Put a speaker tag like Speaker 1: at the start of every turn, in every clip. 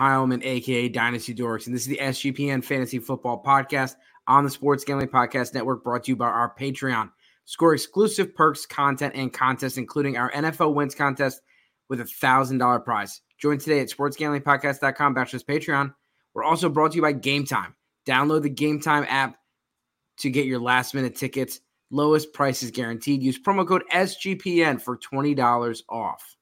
Speaker 1: Heilman, aka Dynasty Dorks, and this is the SGPN Fantasy Football Podcast on the Sports Gambling Podcast Network, brought to you by our Patreon. Score exclusive perks, content, and contests, including our NFL wins contest with a thousand dollar prize. Join today at sportsgamblingpodcast.com backslash Patreon. We're also brought to you by Game Time. Download the Game Time app to get your last minute tickets. Lowest prices guaranteed. Use promo code SGPN for $20 off.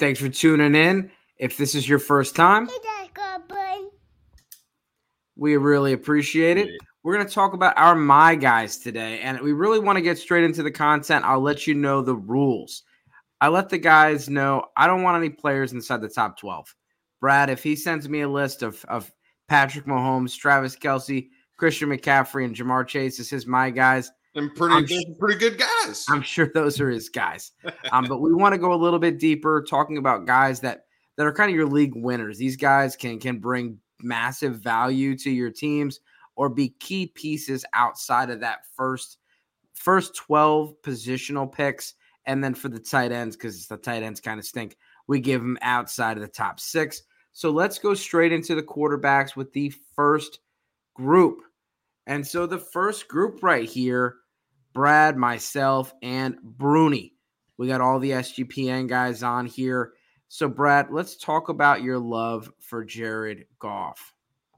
Speaker 1: Thanks for tuning in. If this is your first time, we really appreciate it. We're going to talk about our My Guys today, and we really want to get straight into the content. I'll let you know the rules. I let the guys know I don't want any players inside the top 12. Brad, if he sends me a list of, of Patrick Mahomes, Travis Kelce, Christian McCaffrey, and Ja'Marr Chase as his My Guys,
Speaker 2: and pretty pretty good guys.
Speaker 1: I'm sure those are his guys. um, but we want to go a little bit deeper, talking about guys that that are kind of your league winners. These guys can can bring massive value to your teams or be key pieces outside of that first first 12 positional picks. And then for the tight ends, because the tight ends kind of stink, we give them outside of the top six. So let's go straight into the quarterbacks with the first group. And so the first group right here, Brad, myself, and Bruni. We got all the SGPN guys on here. So, Brad, let's talk about your love for Jared Goff.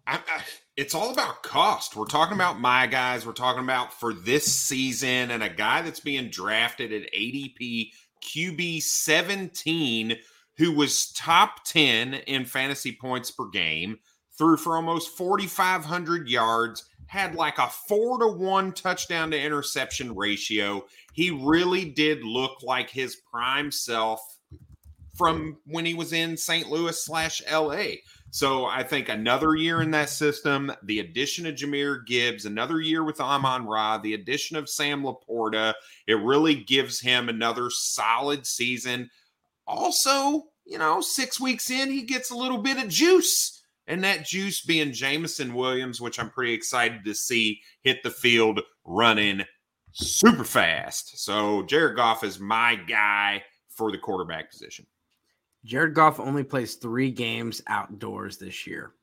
Speaker 2: I, I, it's all about cost. We're talking about my guys. We're talking about for this season and a guy that's being drafted at ADP QB 17 who was top 10 in fantasy points per game, threw for almost 4,500 yards, had like a four to one touchdown to interception ratio. He really did look like his prime self from when he was in St. Louis slash LA. So I think another year in that system, the addition of Jahmyr Gibbs, another year with Amon-Ra, the addition of Sam LaPorta, it really gives him another solid season. Also, you know, six weeks in, he gets a little bit of juice. And that juice being Jameson Williams, which I'm pretty excited to see hit the field running super fast. So Jared Goff is my guy for the quarterback position.
Speaker 1: Jared Goff only plays three games outdoors this year.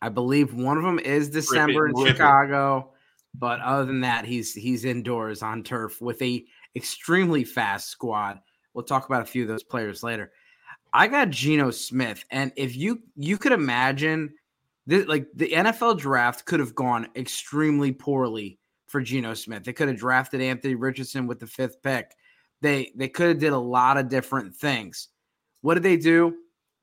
Speaker 1: I believe one of them is December in Chicago, but other than that, he's he's indoors on turf with a extremely fast squad. We'll talk about a few of those players later. I got Geno Smith, and if you you could imagine this, like the NFL draft could have gone extremely poorly for Geno Smith. They could have drafted Anthony Richardson with the fifth pick. They they could have did a lot of different things. What did they do?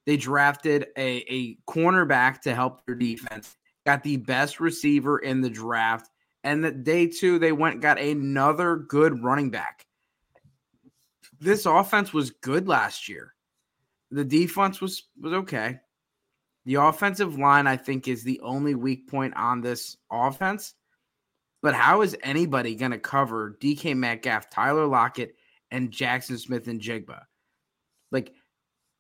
Speaker 1: They drafted a, a cornerback to help their defense, got the best receiver in the draft, and the day two, they went got another good running back. This offense was good last year. The defense was was okay. The offensive line, I think, is the only weak point on this offense. But how is anybody going to cover DK Metcalf, Tyler Lockett, and Jackson Smith-Njigba? Like,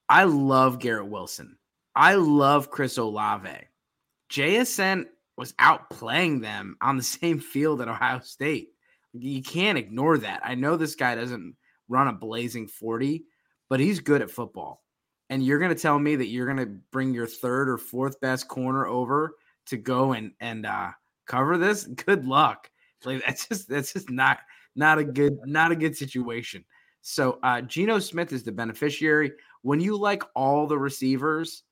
Speaker 1: I love Garrett Wilson. I love Chris Olave. JSN was outplaying them on the same field at Ohio State. You can't ignore that. I know this guy doesn't run a blazing 40, but he's good at football. And you're going to tell me that you're going to bring your third or fourth best corner over to go and and uh, cover this? Good luck. Like that's just that's just not not a good not a good situation. So uh Geno Smith is the beneficiary when you like all the receivers,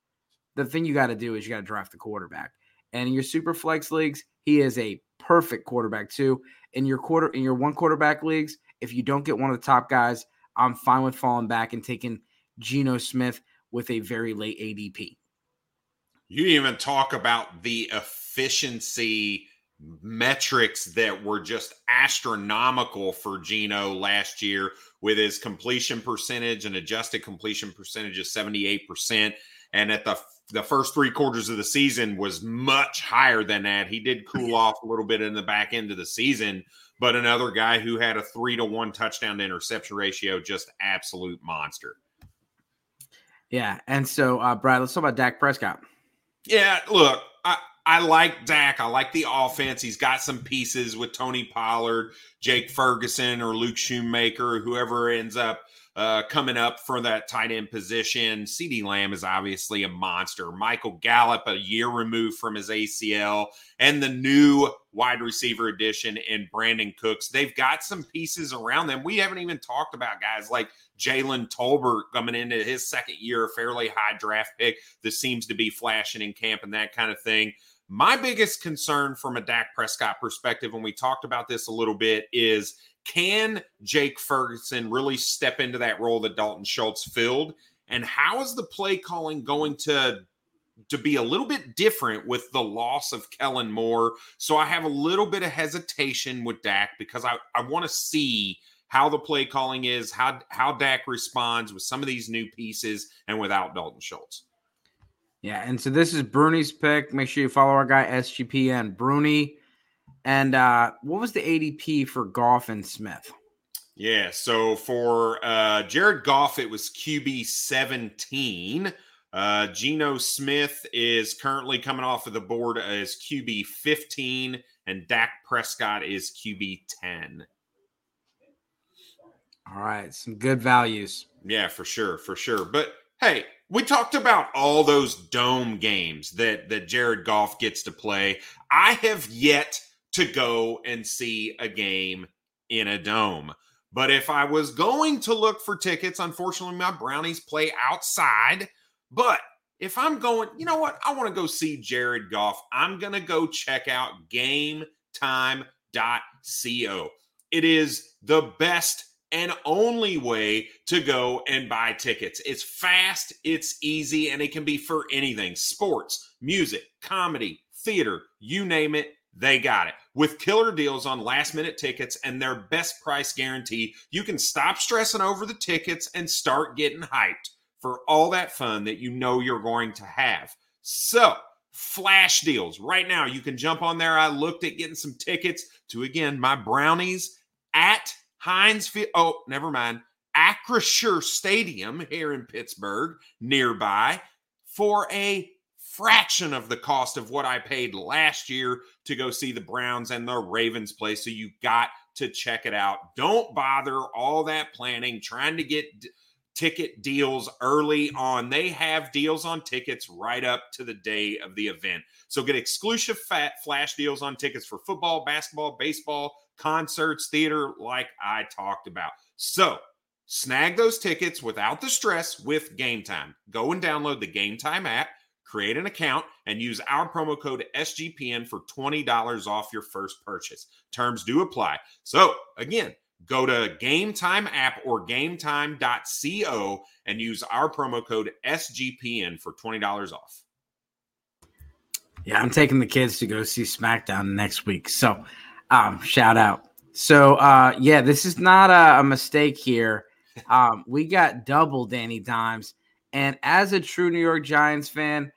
Speaker 1: the thing you got to do is you got to draft the quarterback. And in your super flex leagues, he is a perfect quarterback too. In your quarter in your one quarterback leagues, if you don't get one of the top guys, I'm fine with falling back and taking Geno Smith with a very late ADP.
Speaker 2: You even talk about the efficiency metrics that were just astronomical for Geno last year with his completion percentage and adjusted completion percentage of 78%. And at the the first three quarters of the season was much higher than that. He did cool off a little bit in the back end of the season, but another guy who had a three to one touchdown to interception ratio, just absolute monster.
Speaker 1: Yeah. And so, uh, Brad, let's talk about Dak Prescott.
Speaker 2: Yeah. Look, I, I like Dak. I like the offense. He's got some pieces with Tony Pollard, Jake Ferguson, or Luke Schoonmaker, whoever ends up uh, coming up for that tight end position. CeeDee Lamb is obviously a monster. Michael Gallup, a year removed from his ACL, and the new wide receiver addition in Brandin Cooks. They've got some pieces around them. We haven't even talked about guys like Jalen Tolbert coming into his second year, a fairly high draft pick that seems to be flashing in camp and that kind of thing. My biggest concern from a Dak Prescott perspective, when we talked about this a little bit, is can Jake Ferguson really step into that role that Dalton Schultz filled? And how is the play calling going to to be a little bit different with the loss of Kellen Moore? So I have a little bit of hesitation with Dak because I, I want to see how the play calling is, how how Dak responds with some of these new pieces and without Dalton Schultz.
Speaker 1: Yeah, and so this is Bruni's pick. Make sure you follow our guy SGPN Bruni. And uh, what was the ADP for Goff and Smith?
Speaker 2: Yeah, so for uh, Jared Goff, it was QB 17. Uh, Geno Smith is currently coming off of the board as QB 15, and Dak Prescott is QB 10.
Speaker 1: All right, some good values.
Speaker 2: Yeah, for sure, for sure. But hey, we talked about all those dome games that that Jared Goff gets to play. I have yet to go and see a game in a dome. But if I was going to look for tickets, unfortunately, my Brownies play outside. But if I'm going, you know what? I want to go see Jared Goff. I'm going to go check out gametime.co. It is the best and only way to go and buy tickets. It's fast, it's easy, and it can be for anything sports, music, comedy, theater, you name it they got it. With killer deals on last minute tickets and their best price guarantee, you can stop stressing over the tickets and start getting hyped for all that fun that you know you're going to have. So, flash deals. Right now, you can jump on there. I looked at getting some tickets to, again, my brownies at Heinz. Oh, never mind. Acrisure Stadium here in Pittsburgh, nearby, for a fraction of the cost of what I paid last year to go see the Browns and the Ravens play. So you got to check it out. Don't bother all that planning, trying to get d- ticket deals early on. They have deals on tickets right up to the day of the event. So get exclusive fat flash deals on tickets for football, basketball, baseball, concerts, theater, like I talked about. So snag those tickets without the stress with Game Time. Go and download the Game Time app create an account, and use our promo code SGPN for $20 off your first purchase. Terms do apply. So, again, go to Game Time app or gametime.co and use our promo code SGPN for $20 off.
Speaker 1: Yeah, I'm taking the kids to go see SmackDown next week. So, um, shout out. So, uh, yeah, this is not a, a mistake here. Um, we got double Danny Dimes. And as a true New York Giants fan,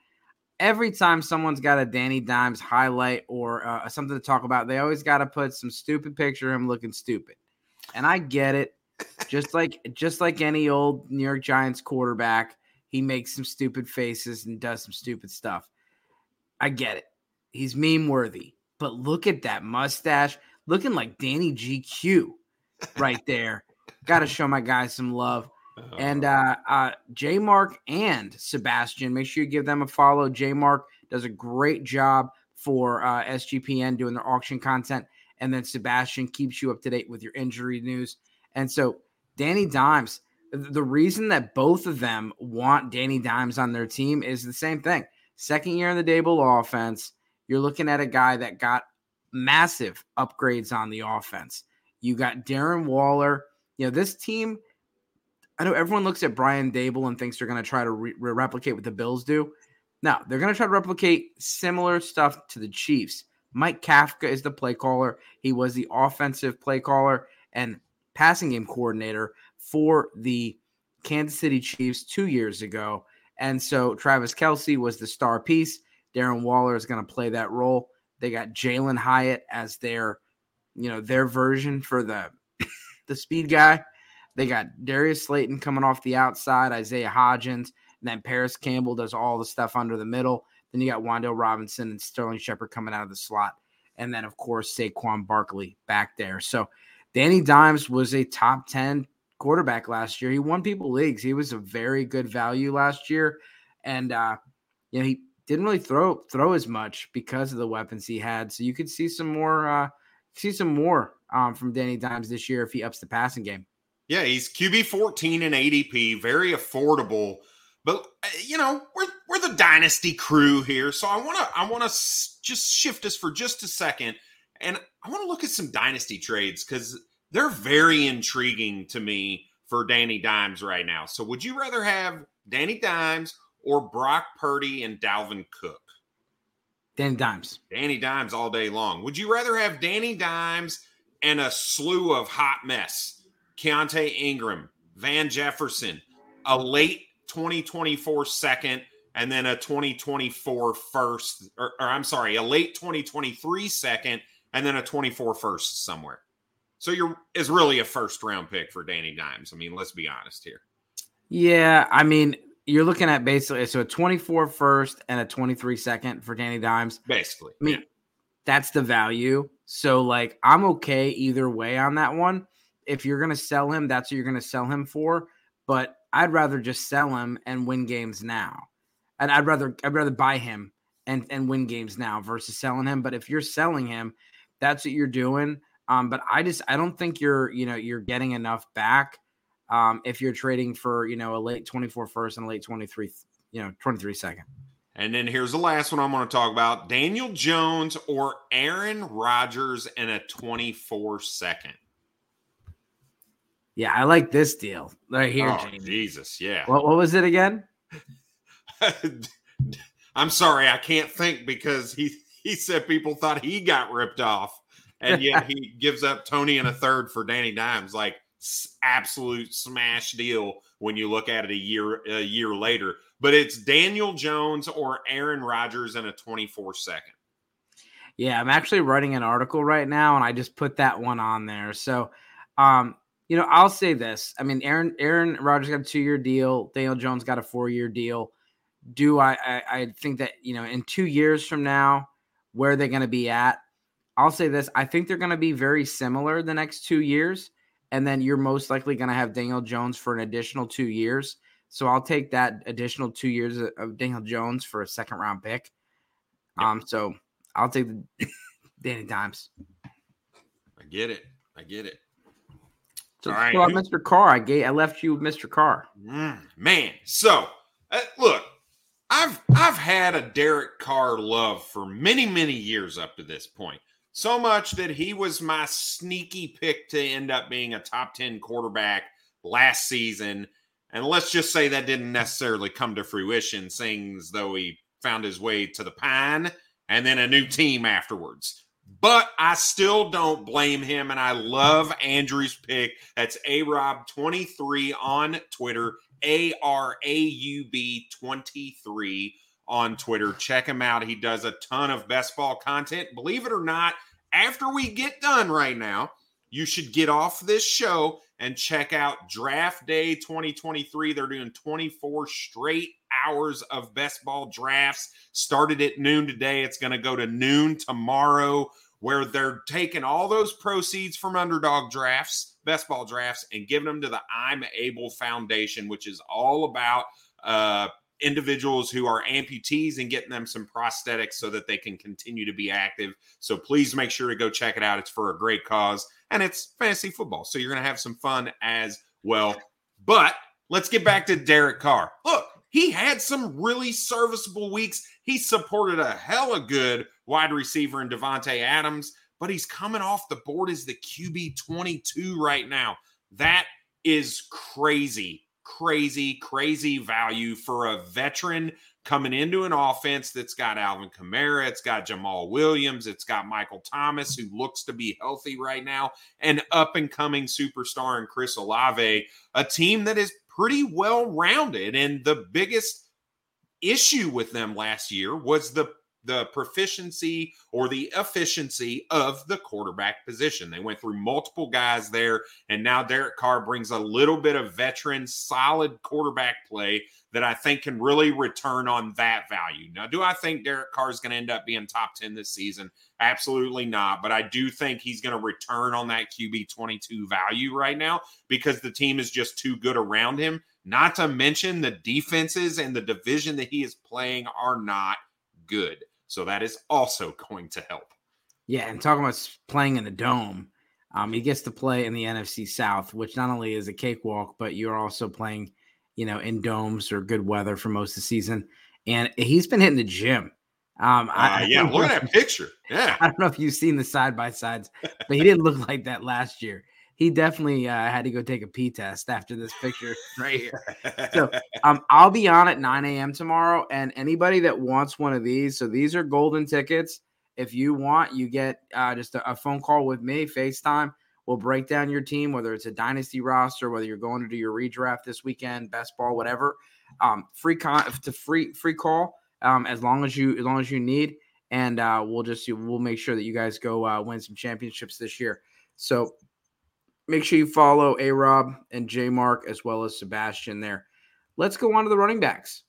Speaker 1: every time someone's got a Danny Dimes highlight or uh, something to talk about, they always got to put some stupid picture of him looking stupid. And I get it. Just like just like any old New York Giants quarterback, he makes some stupid faces and does some stupid stuff. I get it. He's meme worthy. But look at that mustache, looking like Danny GQ right there. got to show my guy some love. And uh, uh, J Mark and Sebastian, make sure you give them a follow. J Mark does a great job for uh, SGPN doing their auction content. And then Sebastian keeps you up to date with your injury news. And so, Danny Dimes, the reason that both of them want Danny Dimes on their team is the same thing. Second year in the Daboll offense, you're looking at a guy that got massive upgrades on the offense. You got Darren Waller. You know, this team I know everyone looks at Brian Daboll and thinks they're going to try to re- replicate what the Bills do. Now, they're going to try to replicate similar stuff to the Chiefs. Mike Kafka is the play caller. He was the offensive play caller and passing game coordinator for the Kansas City Chiefs two years ago. And so Travis Kelce was the star piece. Darren Waller is going to play that role. They got Jalin Hyatt as their, you know, their version for the the speed guy. They got Darius Slayton coming off the outside, Isaiah Hodgins, and then Parris Campbell does all the stuff under the middle. Then you got Wan'Dale Robinson and Sterling Shepard coming out of the slot. And then, of course, Saquon Barkley back there. So Danny Dimes was a top 10 quarterback last year. He won people leagues. He was a very good value last year. And uh, you know, he didn't really throw throw as much because of the weapons he had. So you could see some more uh see some more um, from Danny Dimes this year if he ups the passing game.
Speaker 2: Yeah, he's QB 14 and ADP, very affordable. But uh, you know, we're we're the dynasty crew here, so I want to I want to just shift us for just a second, and I want to look at some dynasty trades because they're very intriguing to me for Danny Dimes right now. So, would you rather have Danny Dimes or Brock Purdy and Dalvin Cook?
Speaker 1: Danny Dimes.
Speaker 2: Danny Dimes all day long. Would you rather have Danny Dimes and a slew of hot mess? Keaontay Ingram, Van Jefferson, a late 2024 second, and then a 2024 first, or, or I'm sorry, a late 2023 second, and then a 24 first somewhere. So you're is really a first round pick for Danny Dimes. I mean, let's be honest here.
Speaker 1: Yeah, I mean, you're looking at basically so a 24 first and a 23 second for Danny Dimes.
Speaker 2: Basically.
Speaker 1: I mean, yeah. that's the value. So like I'm okay either way on that one. If you're gonna sell him, that's what you're gonna sell him for. But I'd rather just sell him and win games now. And I'd rather I'd rather buy him and and win games now versus selling him. But if you're selling him, that's what you're doing. Um, but I just I don't think you're you know you're getting enough back um, if you're trading for you know a late 24 first and a late 23 you know 23 second.
Speaker 2: And then here's the last one I'm going to talk about: Daniel Jones or Aaron Rodgers in a 24 second.
Speaker 1: Yeah, I like this deal right here.
Speaker 2: Oh, Jesus, yeah.
Speaker 1: What, what was it again?
Speaker 2: I'm sorry, I can't think because he he said people thought he got ripped off, and yet he gives up Tony and a third for Danny Dimes. Like absolute smash deal when you look at it a year a year later. But it's Daniel Jones or Aaron Rodgers in a 24 second.
Speaker 1: Yeah, I'm actually writing an article right now, and I just put that one on there. So, um, you know, I'll say this. I mean, Aaron Aaron Rodgers got a two year deal. Daniel Jones got a four year deal. Do I, I? I think that you know, in two years from now, where they're going to be at? I'll say this. I think they're going to be very similar the next two years and then you're most likely going to have Daniel Jones for an additional two years. So I'll take that additional two years of Daniel Jones for a second round pick. Yep. Um, so I'll take the Danny Dimes.
Speaker 2: I get it. I get it.
Speaker 1: So, All right. so Mr. Carr, I gave, I left you with Mr. Carr.
Speaker 2: Mm, man, so uh, look, I've I've had a Derek Carr love for many many years up to this point. So much that he was my sneaky pick to end up being a top 10 quarterback last season. And let's just say that didn't necessarily come to fruition, seeing as though he found his way to the pine and then a new team afterwards. But I still don't blame him. And I love Andrew's pick. That's A Rob 23 on Twitter, A R A U B 23 on Twitter. Check him out. He does a ton of best ball content. Believe it or not, after we get done right now, you should get off this show and check out Draft Day 2023. They're doing 24 straight hours of best ball drafts. Started at noon today. It's going to go to noon tomorrow, where they're taking all those proceeds from underdog drafts, best ball drafts, and giving them to the I'm Able Foundation, which is all about uh, individuals who are amputees and getting them some prosthetics so that they can continue to be active. So please make sure to go check it out. It's for a great cause and it's fantasy football. So you're going to have some fun as well. But let's get back to Derek Carr. Look, he had some really serviceable weeks. He supported a hella good wide receiver in Davante Adams, but he's coming off the board as the QB 22 right now. That is crazy crazy, crazy value for a veteran coming into an offense that's got Alvin Kamara, it's got Jamaal Williams, it's got Michael Thomas, who looks to be healthy right now, and up and coming superstar and Chris Olave, a team that is pretty well rounded. And the biggest issue with them last year was the the proficiency or the efficiency of the quarterback position. They went through multiple guys there, and now Derek Carr brings a little bit of veteran, solid quarterback play that I think can really return on that value. Now, do I think Derek Carr is going to end up being top 10 this season? Absolutely not. But I do think he's going to return on that QB 22 value right now because the team is just too good around him. Not to mention the defenses and the division that he is playing are not good. So that is also going to help.
Speaker 1: Yeah, and talking about playing in the dome, um, he gets to play in the NFC South, which not only is a cakewalk, but you're also playing, you know, in domes or good weather for most of the season. And he's been hitting the gym.
Speaker 2: Um, uh, I, yeah, look at that picture. Yeah,
Speaker 1: I don't know if you've seen the side by sides, but he didn't look like that last year he definitely uh, had to go take a P test after this picture right here. So um, I'll be on at 9 a.m. tomorrow, and anybody that wants one of these, so these are golden tickets. If you want, you get uh, just a, a, phone call with me, FaceTime. We'll break down your team, whether it's a dynasty roster, whether you're going to do your redraft this weekend, best ball, whatever. Um, free con to free free call um, as long as you as long as you need, and uh, we'll just we'll make sure that you guys go uh, win some championships this year. So Make sure you follow A Rob and J Mark as well as Sebastian there. Let's go on to the running backs.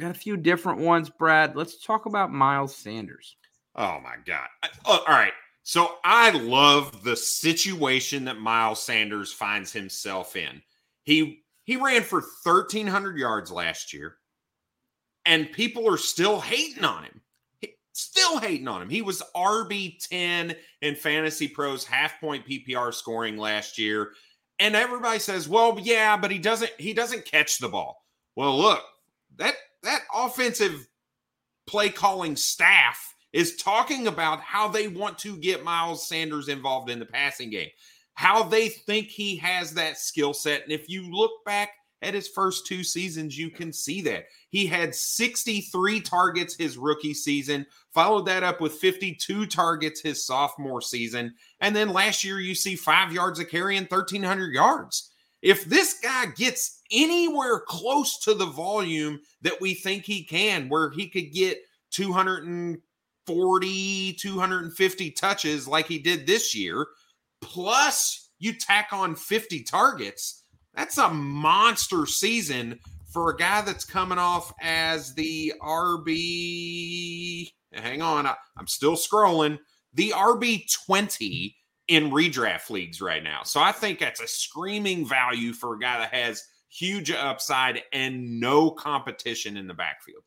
Speaker 1: Got a few different ones, Brad. Let's talk about Miles Sanders.
Speaker 2: Oh my God. Oh, all right. So I love the situation that Miles Sanders finds himself in. He he ran for 1300 yards last year and people are still hating on him. Still hating on him. He was RB10 in Fantasy Pros half point PPR scoring last year. And everybody says, "Well, yeah, but he doesn't he doesn't catch the ball." Well, look, that that offensive play calling staff is talking about how they want to get Miles Sanders involved in the passing game, how they think he has that skill set. And if you look back at his first two seasons, you can see that. He had 63 targets his rookie season, followed that up with 52 targets his sophomore season. And then last year, you see five yards of carry and 1,300 yards. If this guy gets anywhere close to the volume that we think he can, where he could get 240, 250 touches like he did this year, plus you tack on 50 targets that's a monster season for a guy that's coming off as the RB. Hang on, I, am still scrolling. The RB 20 in redraft leagues right now. So I think that's a screaming value for a guy that has huge upside and no competition in the backfield.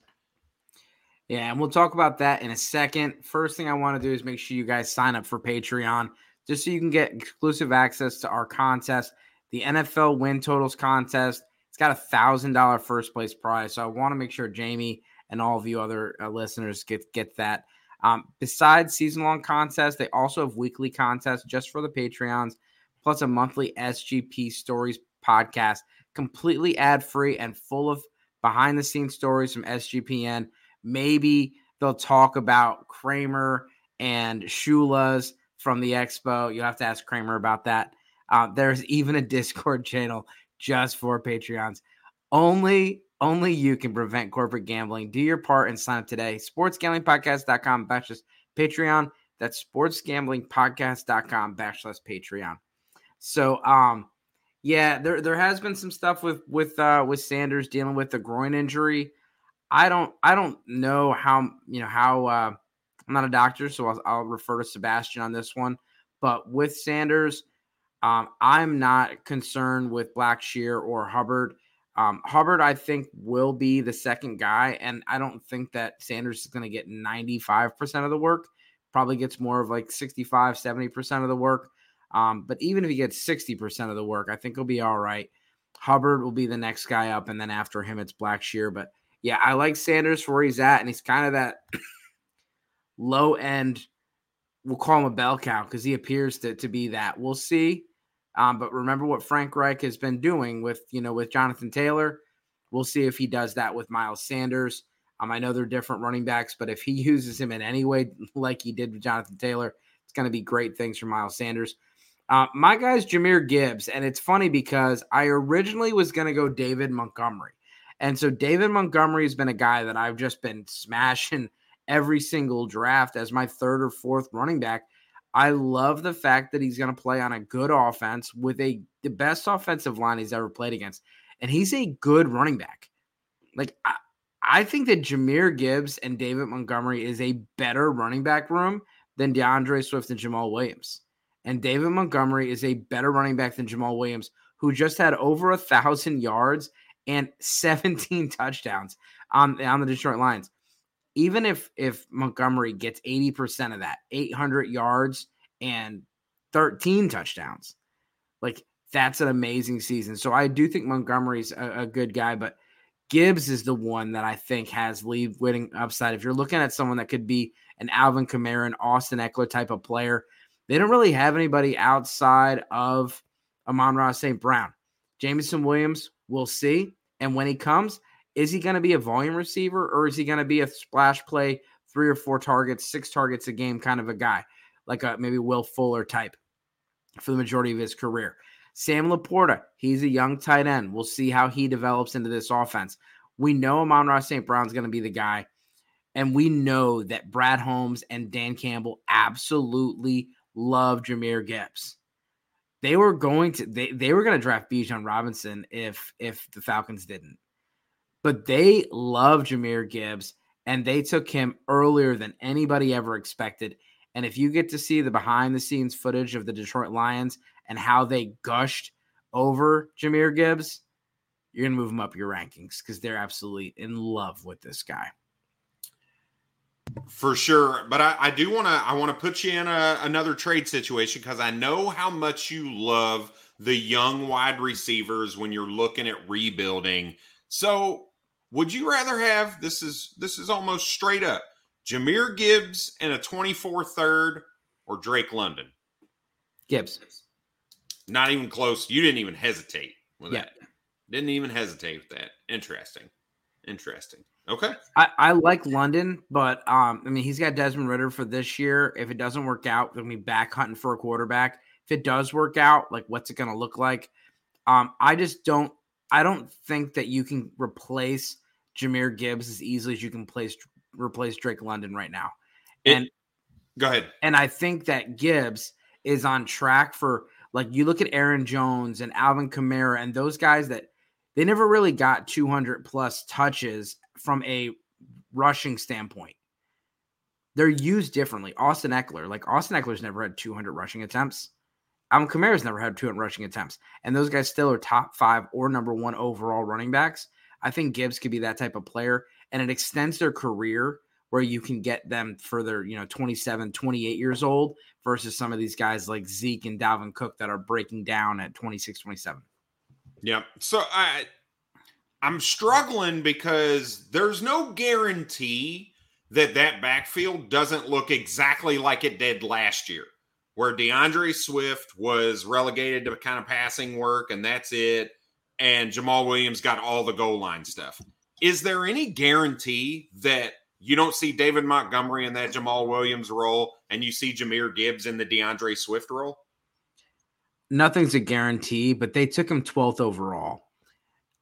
Speaker 1: Yeah, and we'll talk about that in a second. First thing I want to do is make sure you guys sign up for Patreon just so you can get exclusive access to our contest the NFL win totals contest. It's got a thousand dollar first place prize. So I want to make sure Jamie and all of you other uh, listeners get get that. Um, besides season long contests, they also have weekly contests just for the Patreons, plus a monthly SGP Stories podcast, completely ad free and full of behind the scenes stories from SGPN. Maybe they'll talk about Kramer and Shula's from the expo. You'll have to ask Kramer about that. Uh, there's even a Discord channel just for Patreons. Only only you can prevent corporate gambling. Do your part and sign up today. SportsGamblingPodcast.com backslash Patreon. That's SportsGamblingPodcast.com backslash Patreon. So um yeah, there there has been some stuff with with uh with Sanders dealing with the groin injury. I don't I don't know how you know how uh I'm not a doctor, so I'll, I'll refer to Sebastian on this one. But with Sanders, um, I'm not concerned with Blackshear or Hubbard. Um, Hubbard, I think, will be the second guy, and I don't think that Sanders is going to get 95% of the work. Probably gets more of like 65, 70% of the work. Um, but even if he gets 60% of the work, I think he'll be all right. Hubbard will be the next guy up, and then after him, it's Blackshear. But yeah, I like Sanders for where he's at, and he's kind of that low end. We'll call him a bell cow because he appears to, to be that. We'll see. Um, but remember what Frank Reich has been doing with, you know, with Jonathan Taylor. We'll see if he does that with Miles Sanders. Um, I know they're different running backs, but if he uses him in any way like he did with Jonathan Taylor, it's going to be great things for Miles Sanders. Uh, my guy's Jahmyr Gibbs, and it's funny because I originally was going to go David Montgomery. And so David Montgomery has been a guy that I've just been smashing every single draft as my third or fourth running back. I love the fact that he's going to play on a good offense with a the best offensive line he's ever played against, and he's a good running back. Like I, I think that Jahmyr Gibbs and David Montgomery is a better running back room than D'Andre Swift and Jamaal Williams. And David Montgomery is a better running back than Jamaal Williams, who just had over a thousand yards and 17 touchdowns on, on the Detroit Lions. Even if if Montgomery gets 80% of that, 800 yards and 13 touchdowns, like that's an amazing season. So I do think Montgomery's a, a good guy, but Gibbs is the one that I think has lead winning upside. If you're looking at someone that could be an Alvin Kamara and Austin Ekeler type of player, they don't really have anybody outside of Amon-Ra St. Brown. Jameson Williams, we'll see. And when he comes, is he going to be a volume receiver or is he going to be a splash play, three or four targets, six targets a game kind of a guy, like a maybe Will Fuller type for the majority of his career? Sam LaPorta, he's a young tight end. We'll see how he develops into this offense. We know Amon-Ra St. Brown's going to be the guy. And we know that Brad Holmes and Dan Campbell absolutely love Jahmyr Gibbs. They were going to they, they were going to draft Bijan Robinson if if the Falcons didn't. But they love Jahmyr Gibbs and they took him earlier than anybody ever expected. And if you get to see the behind the scenes footage of the Detroit Lions and how they gushed over Jahmyr Gibbs, you're going to move them up your rankings because they're absolutely in love with this guy.
Speaker 2: For sure, but I, I do want to I want to put you in a, another trade situation because I know how much you love the young wide receivers when you're looking at rebuilding. So, would you rather have this is this is almost straight up Jahmyr Gibbs and a 24 third or Drake London?
Speaker 1: Gibbs.
Speaker 2: Not even close. You didn't even hesitate with yeah. that. Didn't even hesitate with that. Interesting. Interesting. Okay.
Speaker 1: I, I like London, but um, I mean he's got Desmond Ridder for this year. If it doesn't work out, they'll be back hunting for a quarterback. If it does work out, like what's it gonna look like? Um, I just don't I don't think that you can replace Jahmyr Gibbs as easily as you can place replace Drake London right now. And
Speaker 2: it, go ahead.
Speaker 1: And I think that Gibbs is on track for like you look at Aaron Jones and Alvin Kamara and those guys that they never really got 200 plus touches from a rushing standpoint. They're used differently. Austin Ekeler, like Austin Ekeler's never had 200 rushing attempts. Alvin Kamara's never had 200 rushing attempts. And those guys still are top five or number one overall running backs. I think Gibbs could be that type of player. And it extends their career where you can get them further, you know, 27, 28 years old versus some of these guys like Zeke and Dalvin Cook that are breaking down at 26, 27.
Speaker 2: Yeah. So I I'm struggling because there's no guarantee that that backfield doesn't look exactly like it did last year, where D'Andre Swift was relegated to kind of passing work and that's it. And Jamaal Williams got all the goal line stuff. Is there any guarantee that you don't see David Montgomery in that Jamaal Williams role and you see Jahmyr Gibbs in the D'Andre Swift role?
Speaker 1: Nothing's a guarantee, but they took him 12th overall.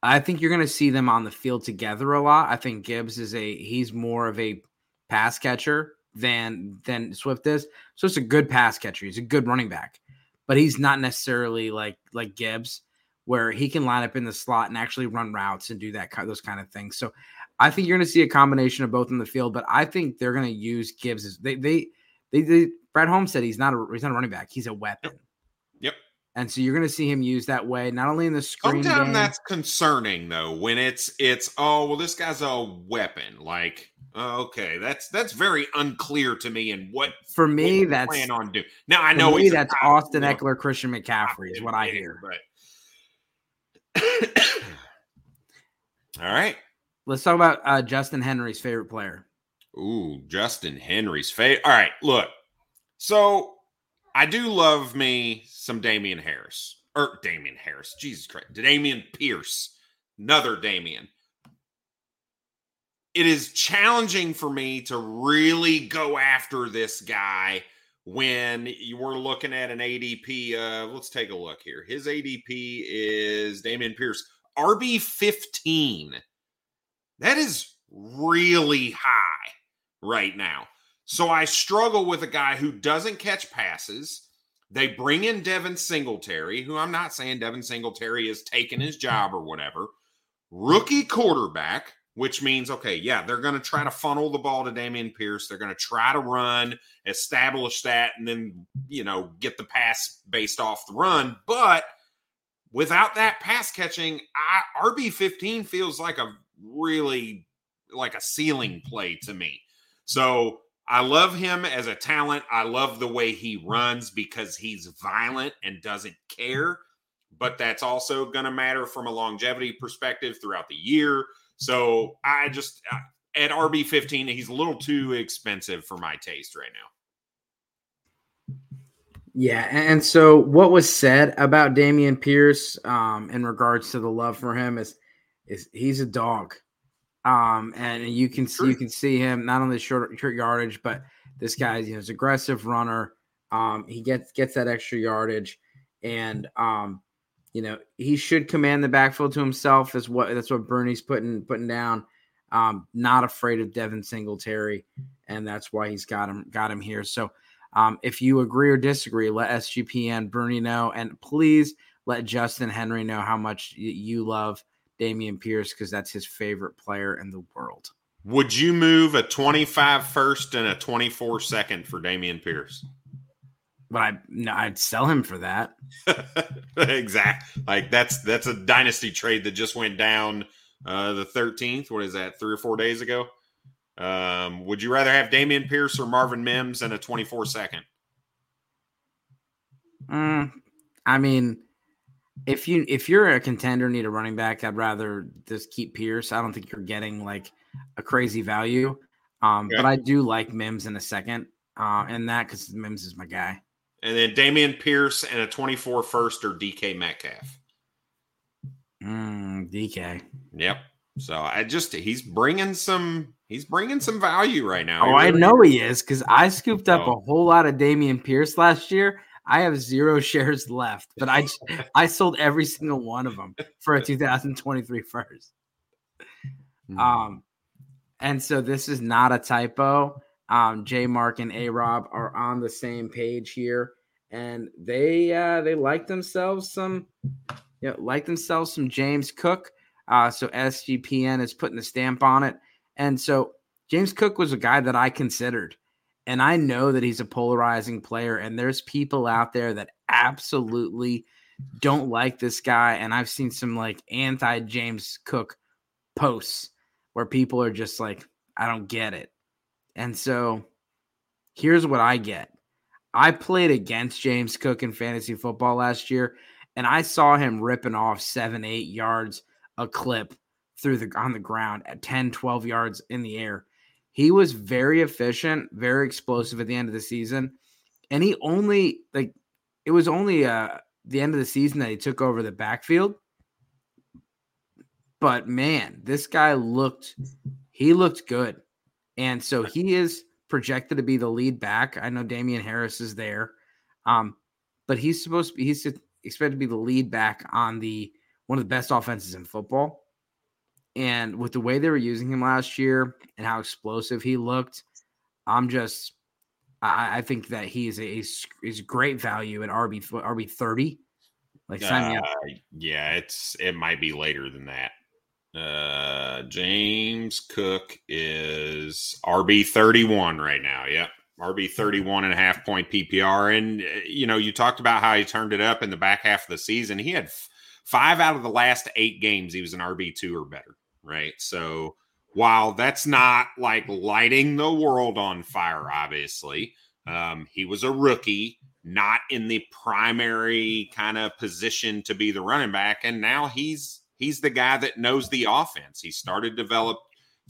Speaker 1: I think you're going to see them on the field together a lot. I think Gibbs is a he's more of a pass catcher than than Swift is. So it's a good pass catcher. He's a good running back, but he's not necessarily like like Gibbs, where he can line up in the slot and actually run routes and do that those kind of things. So I think you're going to see a combination of both in the field. But I think they're going to use Gibbs as they they they, they Brad Holmes said he's not a he's not a running back. He's a weapon.
Speaker 2: Yep.
Speaker 1: And so you're going to see him use that way, not only in the screen.
Speaker 2: Sometimes
Speaker 1: game,
Speaker 2: that's concerning, though, when it's it's oh well, this guy's a weapon. Like okay, that's that's very unclear to me. And what
Speaker 1: for me what that's
Speaker 2: plan on doing. Now I know
Speaker 1: me, that's Austin Ekeler, Christian McCaffrey is what I hear.
Speaker 2: But all right,
Speaker 1: let's talk about uh, Justin Henry's favorite player.
Speaker 2: Ooh, Justin Henry's favorite. All right, look. So I do love me some Damien Harris or Damien Harris. Jesus Christ, Dameon Pierce, another Damien. it is challenging for me to really go after this guy when you were looking at an ADP. Uh, let's take a look here. His ADP is Dameon Pierce, RB 15. That is really high right now. So I struggle with a guy who doesn't catch passes. They bring in Devin Singletary, who I'm not saying Devin Singletary is taking his job or whatever. Rookie quarterback, which means, okay, yeah, they're going to try to funnel the ball to Dameon Pierce. They're going to try to run, establish that, and then, you know, get the pass based off the run. But without that pass catching, I, RB15 feels like a really like a ceiling play to me. So I love him as a talent. I love the way he runs because he's violent and doesn't care. But that's also going to matter from a longevity perspective throughout the year. So I just, at RB 15, he's a little too expensive for my taste right now.
Speaker 1: Yeah, and so what was said about Dameon Pierce um, in regards to the love for him is is he's a dog. Um, and you can see you can see him not only short short yardage, but this guy you know, is aggressive runner. Um, he gets gets that extra yardage, and um, you know he should command the backfield to himself. Is what that's what Bruni's putting putting down. Um, not afraid of Devin Singletary, and that's why he's got him got him here. So, um, if you agree or disagree, let SGPN Bruni know, and please let Justin Henry know how much you love Dameon Pierce because that's his favorite player in the world.
Speaker 2: Would you move a 25 first and a 24 second for Dameon Pierce?
Speaker 1: But I no, I'd sell him for that.
Speaker 2: exactly. Like that's that's a dynasty trade that just went down uh the 13th. What is that? 3 or 4 days ago. Um would you rather have Dameon Pierce or Marvin Mims and a 24 second?
Speaker 1: Mm, I mean, if you if you're a contender need a running back, I'd rather just keep Pierce. I don't think you're getting like a crazy value. Um, but I do like Mims in a second, uh, and that because Mims is my guy.
Speaker 2: And then Dameon Pierce and a 24 first or DK Metcalf.
Speaker 1: Mm, DK.
Speaker 2: Yep. So I just he's bringing some he's bringing some value right now.
Speaker 1: Oh, really I know he is because I scooped up oh. a whole lot of Dameon Pierce last year. I have zero shares left, but I I sold every single one of them for a 2023 first. Mm-hmm. Um, and so this is not a typo. Um, J Mark and A Rob are on the same page here, and they uh, they like themselves some, you know, like themselves some James Cook. Uh, so SGPN is putting the stamp on it, and so James Cook was a guy that I considered. And I know that he's a polarizing player, and there's people out there that absolutely don't like this guy. And I've seen some like anti James Cook posts where people are just like, I don't get it. And so here's what I get I played against James Cook in fantasy football last year, and I saw him ripping off seven, eight yards a clip through the on the ground at 10, 12 yards in the air. He was very efficient, very explosive at the end of the season. And he only like it was only uh the end of the season that he took over the backfield. But man, this guy looked he looked good. And so he is projected to be the lead back. I know Damien Harris is there. Um, but he's supposed to be he's expected to be the lead back on the one of the best offenses in football. And with the way they were using him last year and how explosive he looked, I'm just I, I think that he is a is great value at RB RB thirty.
Speaker 2: Like uh, yeah, it's it might be later than that. Uh James Cook is RB 31 right now. Yep. RB 31 and a half point PPR. And, uh, you know, you talked about how he turned it up in the back half of the season. He had f- five out of the last eight games, he was an RB2 or better right? So while that's not like lighting the world on fire, obviously, um, he was a rookie, not in the primary kind of position to be the running back, and now he's he's the guy that knows the offense. He started develop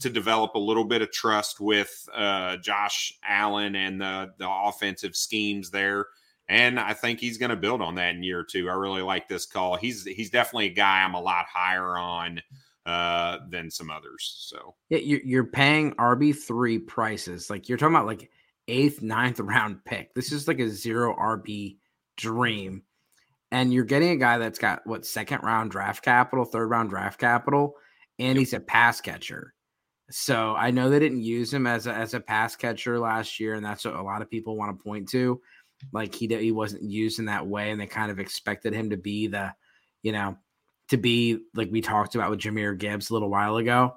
Speaker 2: to develop a little bit of trust with uh, Josh Allen and the the offensive schemes there. And I think he's going to build on that in year two. I really like this call. He's he's definitely a guy I'm a lot higher on uh, than some others. So
Speaker 1: yeah, you're, you're paying RB three prices. Like you're talking about like eighth, ninth round pick. This is like a zero RB dream, and you're getting a guy that's got what second round draft capital, third round draft capital, and he's a pass catcher. So I know they didn't use him as a, as a pass catcher last year, and that's what a lot of people want to point to. Like he he wasn't used in that way, and they kind of expected him to be the, you know, to be like we talked about with Jahmyr Gibbs a little while ago.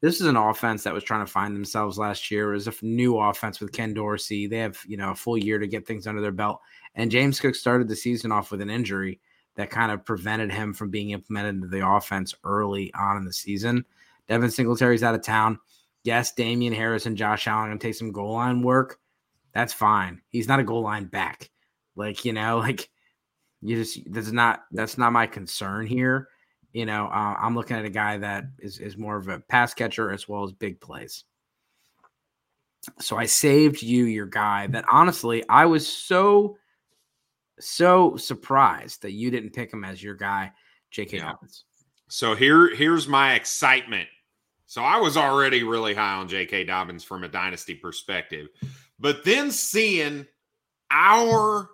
Speaker 1: This is an offense that was trying to find themselves last year. It was a new offense with Ken Dorsey. They have, you know, a full year to get things under their belt. And James Cook started the season off with an injury that kind of prevented him from being implemented into the offense early on in the season. Devin Singletary's out of town. Yes, Damien Harris and Josh Allen going to take some goal line work. That's fine. He's not a goal line back. Like, you know, like you just that's not that's not my concern here. You know, uh, I'm looking at a guy that is is more of a pass catcher as well as big plays. So I saved you your guy that honestly I was so so surprised that you didn't pick him as your guy, J.K. Yeah. Dobbins.
Speaker 2: So here here's my excitement. So I was already really high on J.K. Dobbins from a dynasty perspective, but then seeing our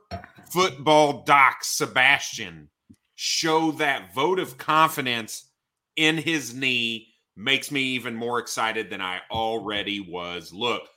Speaker 2: football doc Sebastian show that vote of confidence in his knee makes me even more excited than I already was. Look,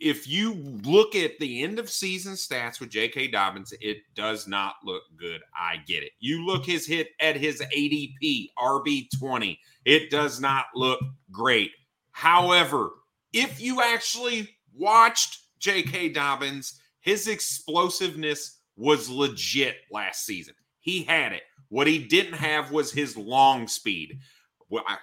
Speaker 2: if you look at the end of season stats with J.K. Dobbins, it does not look good. I get it. You look his hit at his ADP RB twenty, it does not look great. However, if you actually watched J.K. Dobbins his explosiveness was legit last season. He had it. What he didn't have was his long speed. Well, I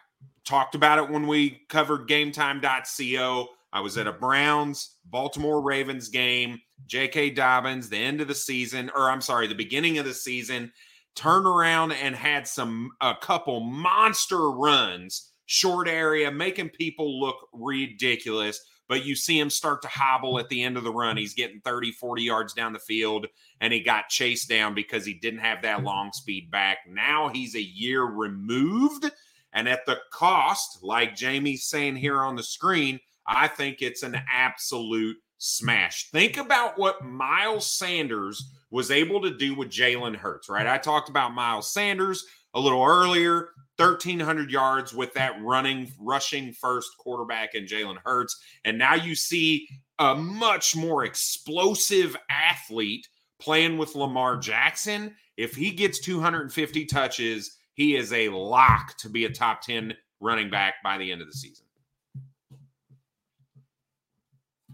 Speaker 2: talked about it when we covered gametime.co. I was at a Browns Baltimore Ravens game. J.K. Dobbins, the end of the season, or I'm sorry, the beginning of the season, turned around and had some a couple monster runs, short area, making people look ridiculous but you see him start to hobble at the end of the run. He's getting 30, 40 yards down the field, and he got chased down because he didn't have that mm-hmm. long speed back. Now he's a year removed, and at the cost, like Jamie's saying here on the screen, I think it's an absolute smash. Think about what Miles Sanders was able to do with Jalen Hurts, right? I talked about Miles Sanders a little earlier. 1,300 yards with that running, rushing first quarterback in Jalen Hurts. And now you see a much more explosive athlete playing with Lamar Jackson. If he gets 250 touches, he is a lock to be a top 10 running back by the end of the season.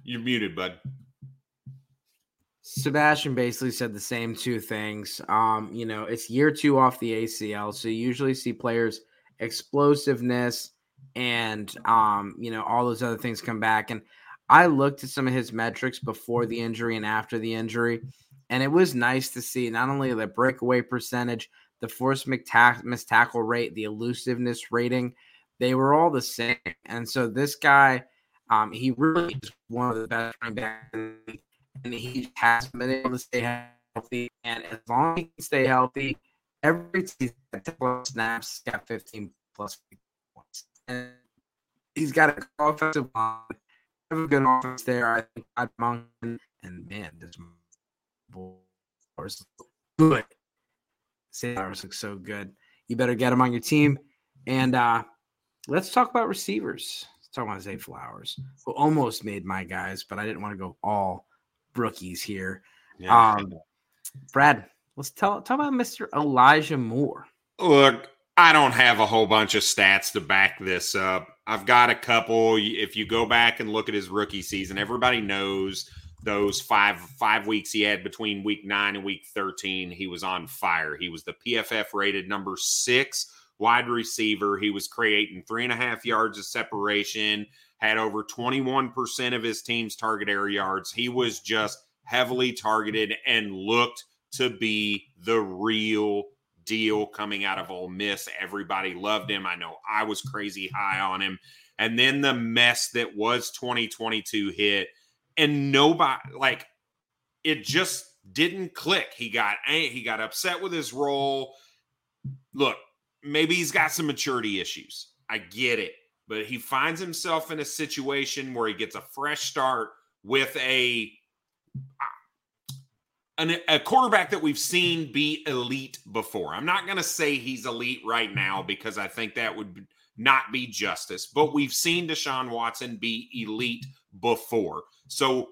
Speaker 2: You're muted, bud.
Speaker 1: Sebastian basically said the same two things. Um, you know, it's year two off the ACL, so you usually see players explosiveness and um, you know, all those other things come back. And I looked at some of his metrics before the injury and after the injury, and it was nice to see not only the breakaway percentage, the force missed tackle rate, the elusiveness rating, they were all the same. And so this guy, um, he really is one of the best running backs and he has been able to stay healthy. And as long as he can stay healthy, every season, 10 plus snaps, got 15 plus points. And he's got a offensive line, have a good offense there. I think Todd Monken, and man, this boy is good. Flowers looks so good. You better get him on your team. And uh let's talk about receivers. Let's talk about Zay Flowers, who almost made my guys, but I didn't want to go all rookies here. Yeah. Um, Brad, let's tell talk about Mr. Elijah Moore.
Speaker 2: Look, I don't have a whole bunch of stats to back this up. I've got a couple. If you go back and look at his rookie season, everybody knows those five five weeks he had between week nine and week 13 he was on fire he was the pff rated number six wide receiver he was creating three and a half yards of separation had over 21% of his team's target area yards. He was just heavily targeted and looked to be the real deal coming out of Ole Miss. Everybody loved him. I know I was crazy high on him. And then the mess that was 2022 hit, and nobody like it just didn't click. He got he got upset with his role. Look, maybe he's got some maturity issues. I get it. But he finds himself in a situation where he gets a fresh start with a an, a quarterback that we've seen be elite before. I'm not going to say he's elite right now because I think that would not be justice, but we've seen Deshaun Watson be elite before. So,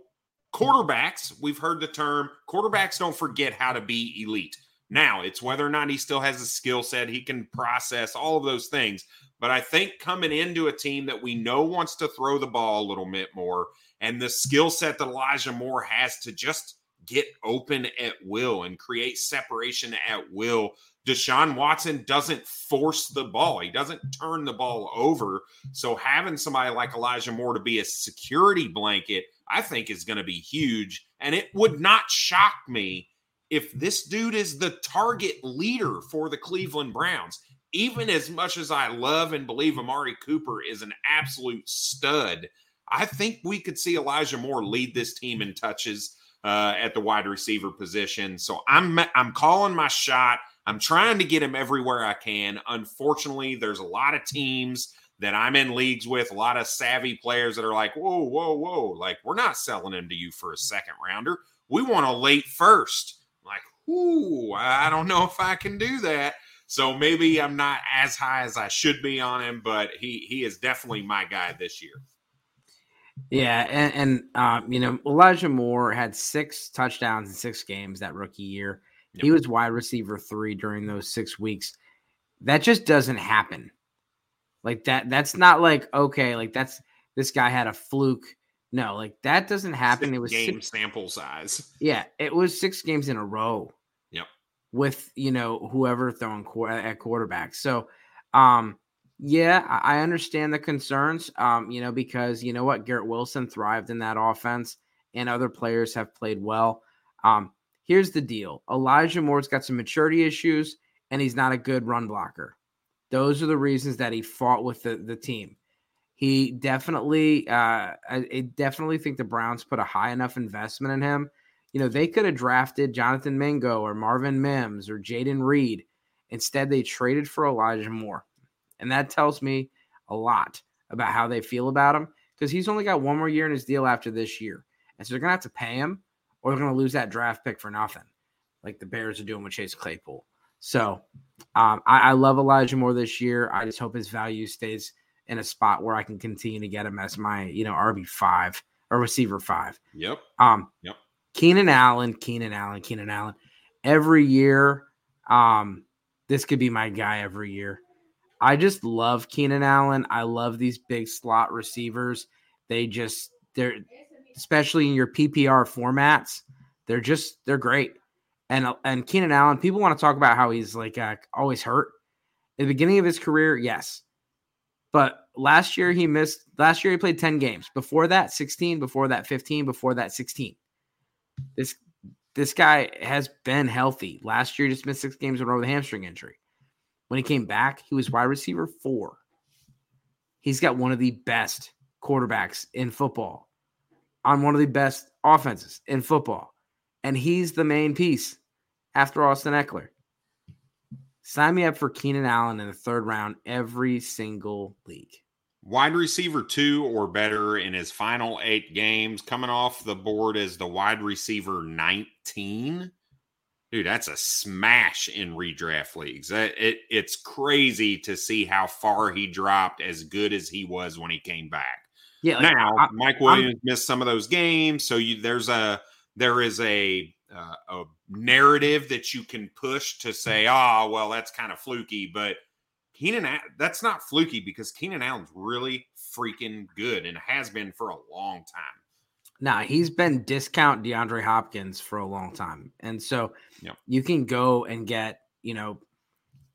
Speaker 2: quarterbacks, we've heard the term quarterbacks don't forget how to be elite. Now, it's whether or not he still has a skill set, he can process all of those things. But I think coming into a team that we know wants to throw the ball a little bit more and the skill set that Elijah Moore has to just get open at will and create separation at will. Deshaun Watson doesn't force the ball. He doesn't turn the ball over. So having somebody like Elijah Moore to be a security blanket, I think is going to be huge. And it would not shock me if this dude is the target leader for the Cleveland Browns. Even as much as I love and believe Amari Cooper is an absolute stud, I think we could see Elijah Moore lead this team in touches uh, at the wide receiver position. So I'm I'm calling my shot. I'm trying to get him everywhere I can. Unfortunately, there's a lot of teams that I'm in leagues with, a lot of savvy players that are like, whoa, whoa, whoa, like we're not selling him to you for a second rounder. We want a late first. Ooh, I don't know if I can do that. So maybe I'm not as high as I should be on him, but he he is definitely my guy this year.
Speaker 1: Yeah, and, and um, you know Elijah Moore had six touchdowns in six games that rookie year. Yep. He was wide receiver three during those six weeks. That just doesn't happen. Like that. That's not like okay. Like that's this guy had a fluke. No, like that doesn't happen.
Speaker 2: Six
Speaker 1: it was
Speaker 2: game six, sample size.
Speaker 1: Yeah, it was six games in a row.
Speaker 2: Yep.
Speaker 1: With you know whoever throwing at quarterback. So, um, yeah, I understand the concerns. Um, you know, because you know what, Garrett Wilson thrived in that offense, and other players have played well. Um, here's the deal: Elijah Moore's got some maturity issues, and he's not a good run blocker. Those are the reasons that he fought with the the team. He definitely, uh, I definitely think the Browns put a high enough investment in him. You know, they could have drafted Jonathan Mingo or Marvin Mims or Jayden Reed. Instead, they traded for Elijah Moore. And that tells me a lot about how they feel about him because he's only got one more year in his deal after this year. And so they're going to have to pay him or they're going to lose that draft pick for nothing, like the Bears are doing with Chase Claypool. So um, I, I, love Elijah Moore this year. I just hope his value stays in a spot where I can continue to get him as my, you know, RB five or receiver five.
Speaker 2: Yep.
Speaker 1: Um,
Speaker 2: yep.
Speaker 1: Keenan Allen, Keenan Allen, Keenan Allen. Every year, um, this could be my guy every year. I just love Keenan Allen. I love these big slot receivers. They just they're especially in your PPR formats, they're just they're great. And and Keenan Allen, people want to talk about how he's like uh, always hurt. At the beginning of his career, yes. But last year he missed last year he played 10 games. Before that 16, before that 15, before that 16. This this guy has been healthy. Last year he just missed 6 games in a row with a hamstring injury. When he came back, he was wide receiver four. He's got one of the best quarterbacks in football on one of the best offenses in football. And he's the main piece after Austin Ekeler. Sign me up for Keenan Allen in the third round every single league.
Speaker 2: Wide receiver two or better in his final eight games, coming off the board as the wide receiver 19 dude, that's a smash in redraft leagues. It, it, it's crazy to see how far he dropped as good as he was when he came back. Yeah. Like, now, I, Mike Williams I'm, missed some of those games, so you, there's a there is a uh, a narrative that you can push to say, oh, well, that's kind of fluky, but Keenan, that's not fluky because Keenan Allen's really freaking good and has been for a long time.
Speaker 1: Now he's been discount DeAndre Hopkins for a long time, and so
Speaker 2: yep.
Speaker 1: you can go and get you know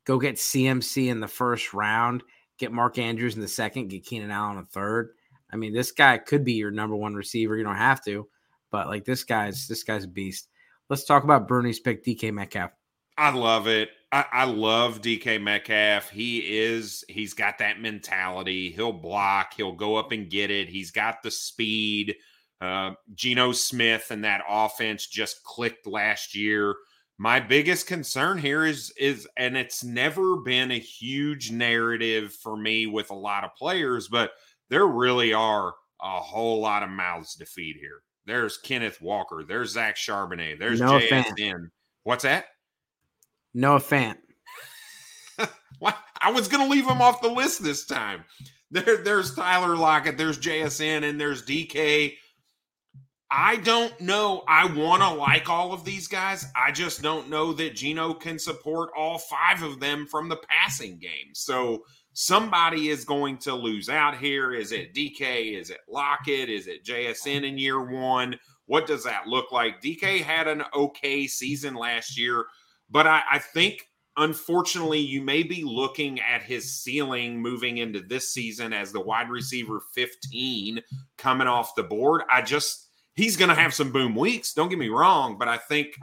Speaker 1: go get CMC in the first round, get Mark Andrews in the second, get Keenan Allen in the third. I mean, this guy could be your number one receiver. You don't have to, but like this guy's this guy's a beast. Let's talk about Bruni's pick, DK Metcalf.
Speaker 2: I love it. I, I, love DK Metcalf. He is, he's got that mentality. He'll block, he'll go up and get it. He's got the speed. Uh, Geno Smith and that offense just clicked last year. my biggest concern here is is and it's never been a huge narrative for me with a lot of players, but there really are a whole lot of mouths to feed here. There's Kenneth Walker, there's Zach Charbonnet, there's Noah JSN. What's that?
Speaker 1: Noah Fant.
Speaker 2: I was gonna leave him off the list this time. There, there's Tyler Lockett, there's JSN, and there's DK. I don't know. I want to like all of these guys. I just don't know that Geno can support all five of them from the passing game. So somebody is going to lose out here. Is it DK? Is it Lockett? Is it JSN in year one? What does that look like? DK had an okay season last year, but I, I think unfortunately you may be looking at his ceiling moving into this season as the wide receiver 15 coming off the board. I just he's going to have some boom weeks. Don't get me wrong, but I think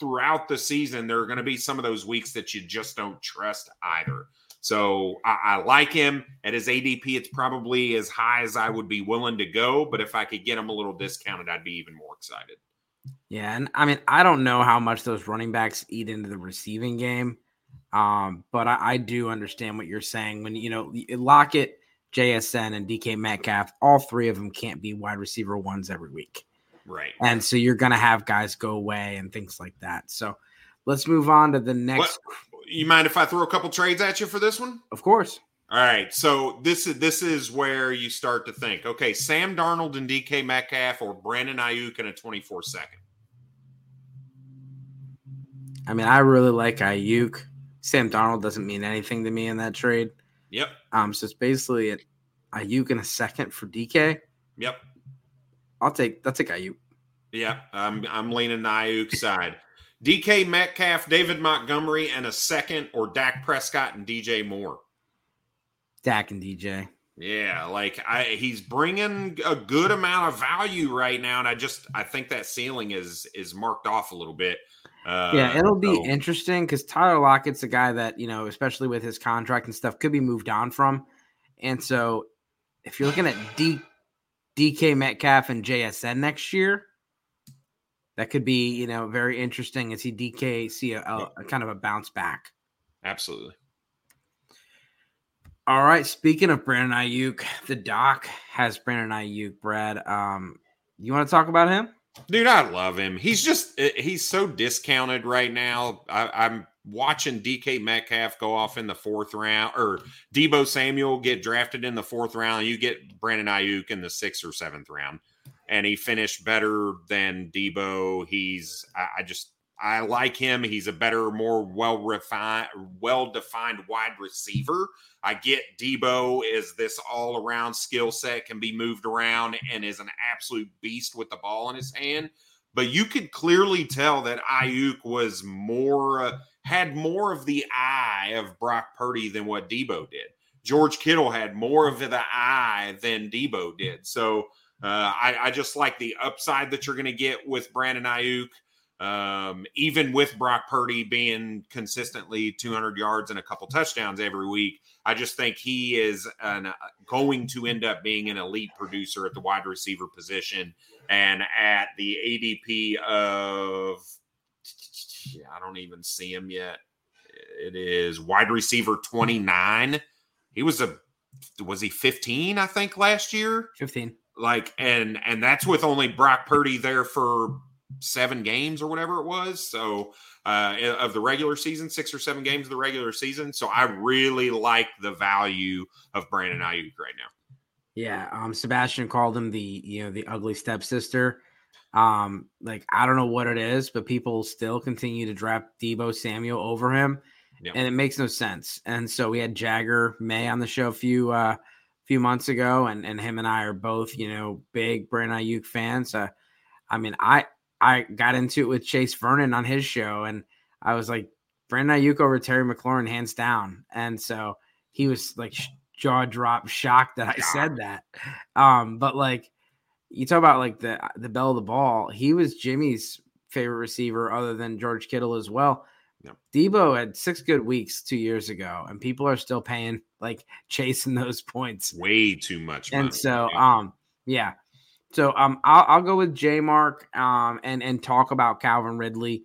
Speaker 2: throughout the season there are going to be some of those weeks that you just don't trust either. So I, I, like him at his ADP. It's probably as high as I would be willing to go, but if I could get him a little discounted, I'd be even more excited.
Speaker 1: Yeah, and I mean I don't know how much those running backs eat into the receiving game, um, but I, I do understand what you're saying when you know Lockett, JSN, and DK Metcalf. All three of them can't be wide receiver ones every week.
Speaker 2: Right.
Speaker 1: And so you're going to have guys go away and things like that. So let's move on to the next. What?
Speaker 2: You mind if I throw a couple trades at you for this one?
Speaker 1: Of course.
Speaker 2: All right. So this is this is where you start to think, okay, Sam Darnold and DK Metcalf or Brandon Aiyuk in a 24 second.
Speaker 1: I mean, I really like Aiyuk. Sam Darnold doesn't mean anything to me in that trade.
Speaker 2: Yep.
Speaker 1: Um, so it's basically a Aiyuk in a second for DK.
Speaker 2: Yep.
Speaker 1: I'll take that's a Aiyuk.
Speaker 2: Yeah, I'm I'm leaning Aiyuk side. DK Metcalf, David Montgomery, and a second, or Dak Prescott and DJ Moore.
Speaker 1: Dak and DJ.
Speaker 2: Yeah, like I, he's bringing a good amount of value right now, and I just I think that ceiling is is marked off a little bit.
Speaker 1: Uh, yeah, it'll be so. interesting because Tyler Lockett's a guy that you know, especially with his contract and stuff, could be moved on from, and so if you're looking at D DK Metcalf and JSN next year. That could be, you know, very interesting as he DK see a, a, a kind of a bounce back.
Speaker 2: Absolutely.
Speaker 1: All right. Speaking of Brandon Aiyuk, the doc has Brandon Aiyuk. Brad, um, you want to talk about him?
Speaker 2: Dude, I love him. He's just he's so discounted right now. I, am watching DK Metcalf go off in the fourth round, or Deebo Samuel get drafted in the fourth round. You get Brandon Aiyuk in the sixth or seventh round, and he finished better than Deebo. He's I, I just I like him. He's a better, more well refined, well defined wide receiver. I get Deebo is this all around skill set, can be moved around, and is an absolute beast with the ball in his hand. But you could clearly tell that Aiyuk was more. Uh, had more of the eye of Brock Purdy than what Deebo did. George Kittle had more of the eye than Deebo did. So uh, I, I, just like the upside that you're going to get with Brandon Aiyuk. Um, even with Brock Purdy being consistently 200 yards and a couple touchdowns every week, I just think he is an, uh, going to end up being an elite producer at the wide receiver position and at the ADP of I don't even see him yet. It is wide receiver 29. He was a was he 15, I think, last year?
Speaker 1: 15.
Speaker 2: Like, and and that's with only Brock Purdy there for seven games or whatever it was. So uh of the regular season, six or seven games of the regular season. So I really like the value of Brandon Aiyuk right now.
Speaker 1: Yeah, um, Sebastian called him the you know the ugly stepsister. Um, like I don't know what it is, but people still continue to draft Deebo Samuel over him, yep. and it makes no sense. And so we had Jagger May on the show a few uh few months ago, and and him and I are both you know big Brandon Aiyuk fans. Uh, I mean, I I got into it with Chase Vernon on his show, and I was like Brandon Aiyuk over Terry McLaurin hands down, and so he was like jaw drop shocked that I said that. Um, but like you talk about like the the belle of the ball. He was Jimmy's favorite receiver, other than George Kittle as well. Yep. Deebo had six good weeks two years ago, and people are still paying like chasing those points
Speaker 2: way too much.
Speaker 1: And so, um, yeah. So um, I'll, I'll go with J Mark um and and talk about Calvin Ridley.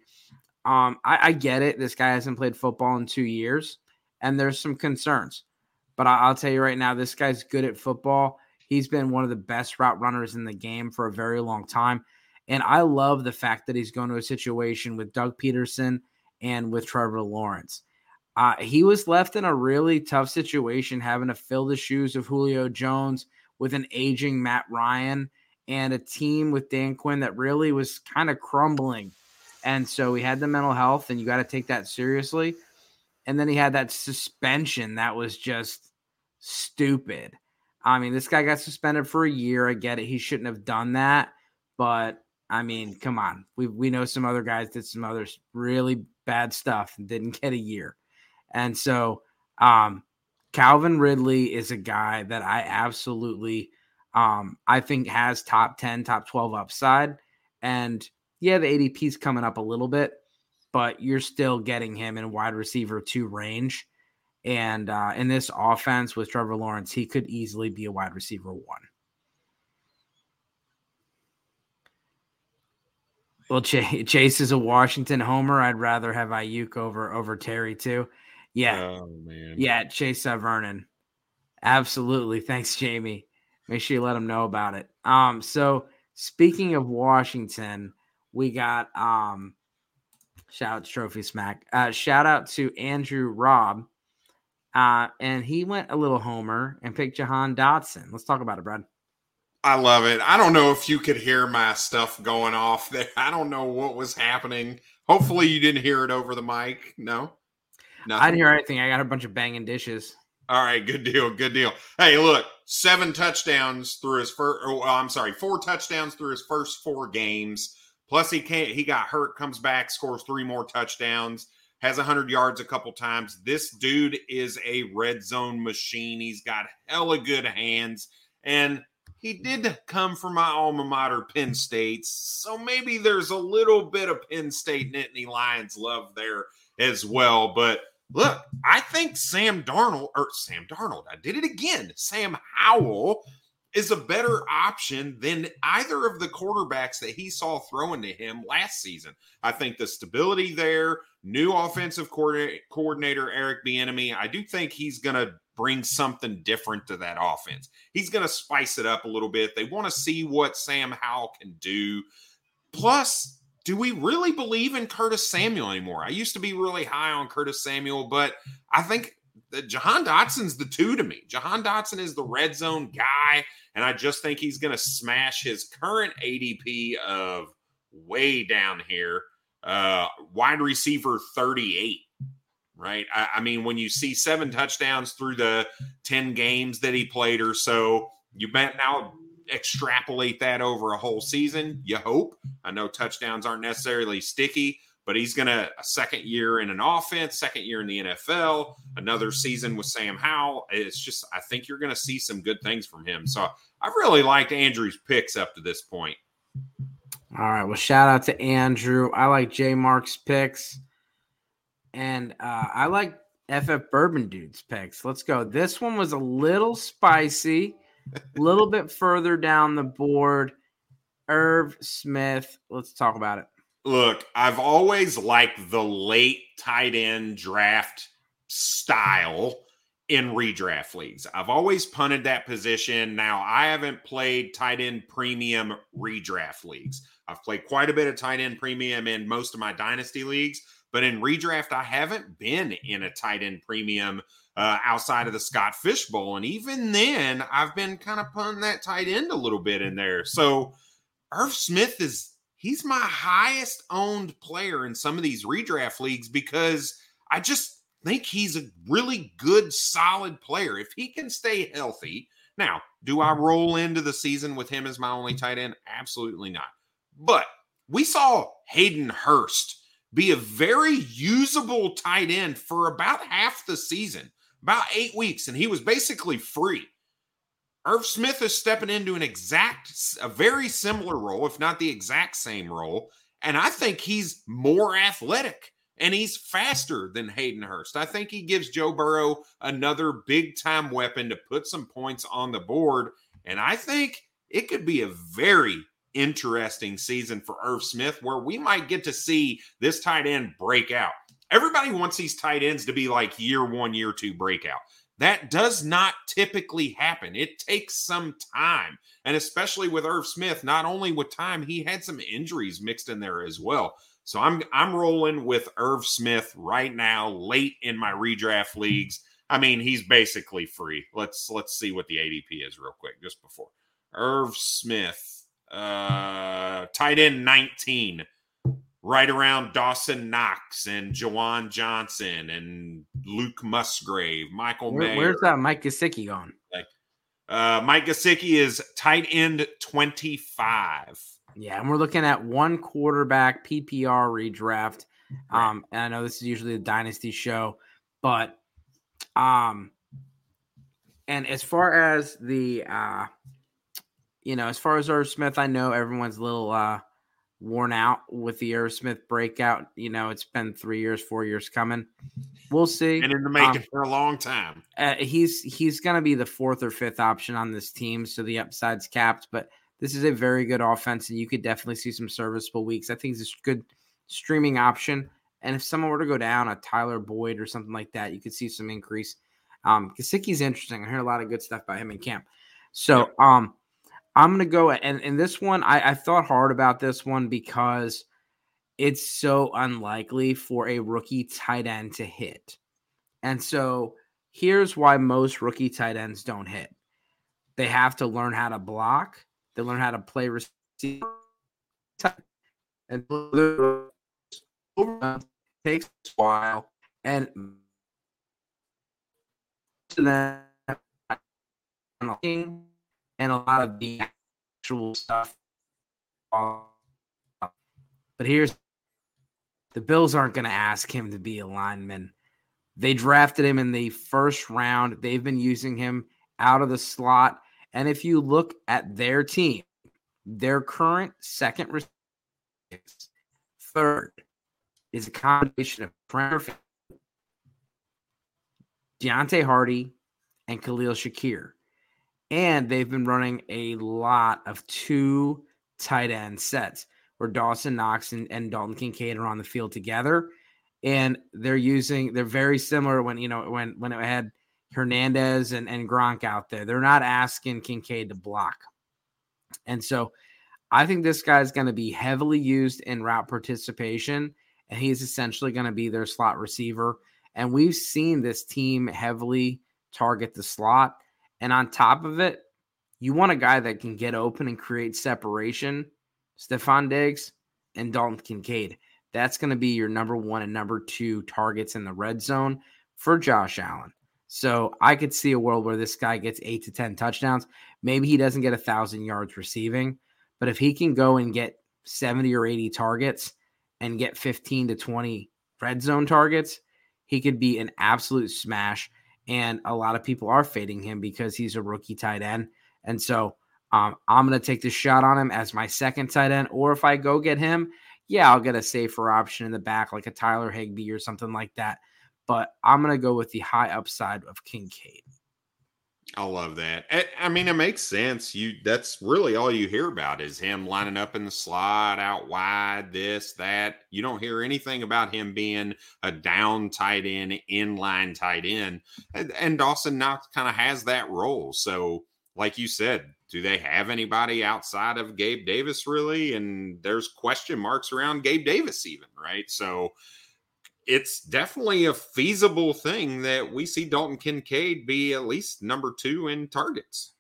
Speaker 1: Um, I, I, get it. This guy hasn't played football in two years, and there's some concerns. But I, I'll tell you right now, this guy's good at football. He's been one of the best route runners in the game for a very long time. And I love the fact that he's going to a situation with Doug Pederson and with Trevor Lawrence. Uh, he was left in a really tough situation having to fill the shoes of Julio Jones with an aging Matt Ryan and a team with Dan Quinn that really was kind of crumbling. And so he had the mental health, and you got to take that seriously. And then he had that suspension that was just stupid. I mean, this guy got suspended for a year. I get it. He shouldn't have done that. But I mean, come on. We we know some other guys did some other really bad stuff and didn't get a year. And so um Calvin Ridley is a guy that I absolutely um I think has top 10, top 12 upside. And yeah, the ADP's coming up a little bit, but you're still getting him in wide receiver two range. And uh, in this offense with Trevor Lawrence, he could easily be a wide receiver one. Well, Ch- Chase is a Washington homer. I'd rather have Aiyuk over over Terry too. Yeah, oh, yeah, Chase uh, Vernon. Absolutely. Thanks, Jamie. Make sure you let him know about it. Um, so speaking of Washington, we got um shout out Trophy Smack. Uh, shout out to Andrew Robb. Uh, and he went a little homer and picked Jahan Dotson. Let's talk about it, Brad.
Speaker 2: I love it. I don't know if you could hear my stuff going off there. I don't know what was happening. Hopefully, you didn't hear it over the mic. No,
Speaker 1: Nothing. I didn't hear anything. I got a bunch of banging dishes.
Speaker 2: All right, good deal, good deal. Hey, look, seven touchdowns through his first. Oh, I'm sorry, four touchdowns through his first four games. Plus, he can't. He got hurt, comes back, scores three more touchdowns, has 100 yards a couple times. This dude is a red zone machine. He's got hella good hands, and he did come from my alma mater, Penn State. So maybe there's a little bit of Penn State Nittany Lions love there as well. But look, I think Sam Darnold or Sam Darnold, I did it again. Sam Howell is a better option than either of the quarterbacks that he saw throwing to him last season. I think the stability there, new offensive coordinator Eric Bieniemy, I do think he's going to bring something different to that offense. He's going to spice it up a little bit. They want to see what Sam Howell can do. Plus, do we really believe in Curtis Samuel anymore? I used to be really high on Curtis Samuel, but I think that Jahan Dotson's the two to me. Jahan Dotson is the red zone guy, and I just think he's going to smash his current ADP of way down here, uh, wide receiver 38 right? I, I, mean, when you see seven touchdowns through the 10 games that he played or so, you bet now extrapolate that over a whole season. You hope. I know touchdowns aren't necessarily sticky, but he's going to a second year in an offense, second year in the NFL, another season with Sam Howell. It's just, I think you're going to see some good things from him. So I've really liked Andrew's picks up to this point.
Speaker 1: All right. Well, shout out to Andrew. I like J Mark's picks. And uh, I like FF Bourbon Dude's picks. Let's go. This one was a little spicy, a little bit further down the board. Irv Smith. Let's talk about it.
Speaker 2: Look, I've always liked the late tight end draft style in redraft leagues. I've always punted that position. Now, I haven't played tight end premium redraft leagues. I've played quite a bit of tight end premium in most of my dynasty leagues, but in redraft, I haven't been in a tight end premium uh, outside of the Scott Fish Bowl. And even then, I've been kind of putting that tight end a little bit in there. So Irv Smith is he's my highest owned player in some of these redraft leagues because I just think he's a really good, solid player. If he can stay healthy. Now, do I roll into the season with him as my only tight end? Absolutely not. But we saw Hayden Hurst be a very usable tight end for about half the season, about eight weeks, and he was basically free. Irv Smith is stepping into an exact, a very similar role, if not the exact same role. And I think he's more athletic and he's faster than Hayden Hurst. I think he gives Joe Burrow another big time weapon to put some points on the board. And I think it could be a very, interesting season for Irv Smith where we might get to see this tight end break out. Everybody wants these tight ends to be like year one, year two breakout. That does not typically happen. It takes some time. And especially with Irv Smith, not only with time, he had some injuries mixed in there as well. So I'm I'm rolling with Irv Smith right now, late in my redraft leagues. I mean, he's basically free. Let's let's see what the ADP is real quick, just before. Irv Smith, uh, tight end 19, right around Dawson Knox and Juwan Johnson and Luke Musgrave, Michael Where, Mayer.
Speaker 1: Where's that Mike Gesicki going?
Speaker 2: Like, uh, Mike Gesicki is tight end 25.
Speaker 1: Yeah, and we're looking at one quarterback PPR redraft. Um, and I know this is usually a dynasty show, but um, and as far as the uh, you know, as far as Irv Smith, I know everyone's a little uh worn out with the Irv Smith breakout. You know, it's been three years, four years coming. We'll see.
Speaker 2: And in the making um, for a long time.
Speaker 1: Uh, he's he's going to be the fourth or fifth option on this team, so the upside's capped. But this is a very good offense, and you could definitely see some serviceable weeks. I think it's a good streaming option. And if someone were to go down, a Tyler Boyd or something like that, you could see some increase. Um, Gesicki's interesting. I hear a lot of good stuff about him in camp. So, um, I'm gonna go and in this one, I, I thought hard about this one because it's so unlikely for a rookie tight end to hit. And so here's why most rookie tight ends don't hit. They have to learn how to block, they learn how to play receiver and takes a while and then and a lot of the actual stuff. Um, but here's the Bills aren't going to ask him to be a lineman. They drafted him in the first round. They've been using him out of the slot. And if you look at their team, their current second third is a combination of Trent Deonte Harty and Khalil Shakir. And they've been running a lot of two tight end sets where Dawson Knox and, and Dalton Kincaid are on the field together. And they're using, they're very similar when, you know, when, when it had Hernandez and, and Gronk out there. They're not asking Kincaid to block. And so I think this guy's going to be heavily used in route participation, and he's essentially going to be their slot receiver. And we've seen this team heavily target the slot. And on top of it, you want a guy that can get open and create separation. Stefon Diggs and Dalton Kincaid. That's going to be your number one and number two targets in the red zone for Josh Allen. So I could see a world where this guy gets eight to 10 touchdowns. Maybe he doesn't get a thousand yards receiving, but if he can go and get 70 or 80 targets and get 15 to 20 red zone targets, he could be an absolute smash and a lot of people are fading him because he's a rookie tight end. And so um, I'm going to take the shot on him as my second tight end. Or if I go get him, yeah, I'll get a safer option in the back, like a Tyler Higbee or something like that. But I'm going to go with the high upside of Kincaid.
Speaker 2: I love that. I mean, it makes sense. You that's really all you hear about is him lining up in the slot, out wide, this, that. You don't hear anything about him being a down tight end, inline tight end. And, and Dawson Knox kind of has that role. So, like you said, do they have anybody outside of Gabe Davis really? And there's question marks around Gabe Davis, even, right? So it's definitely a feasible thing that we see Dalton Kincaid be at least number two in targets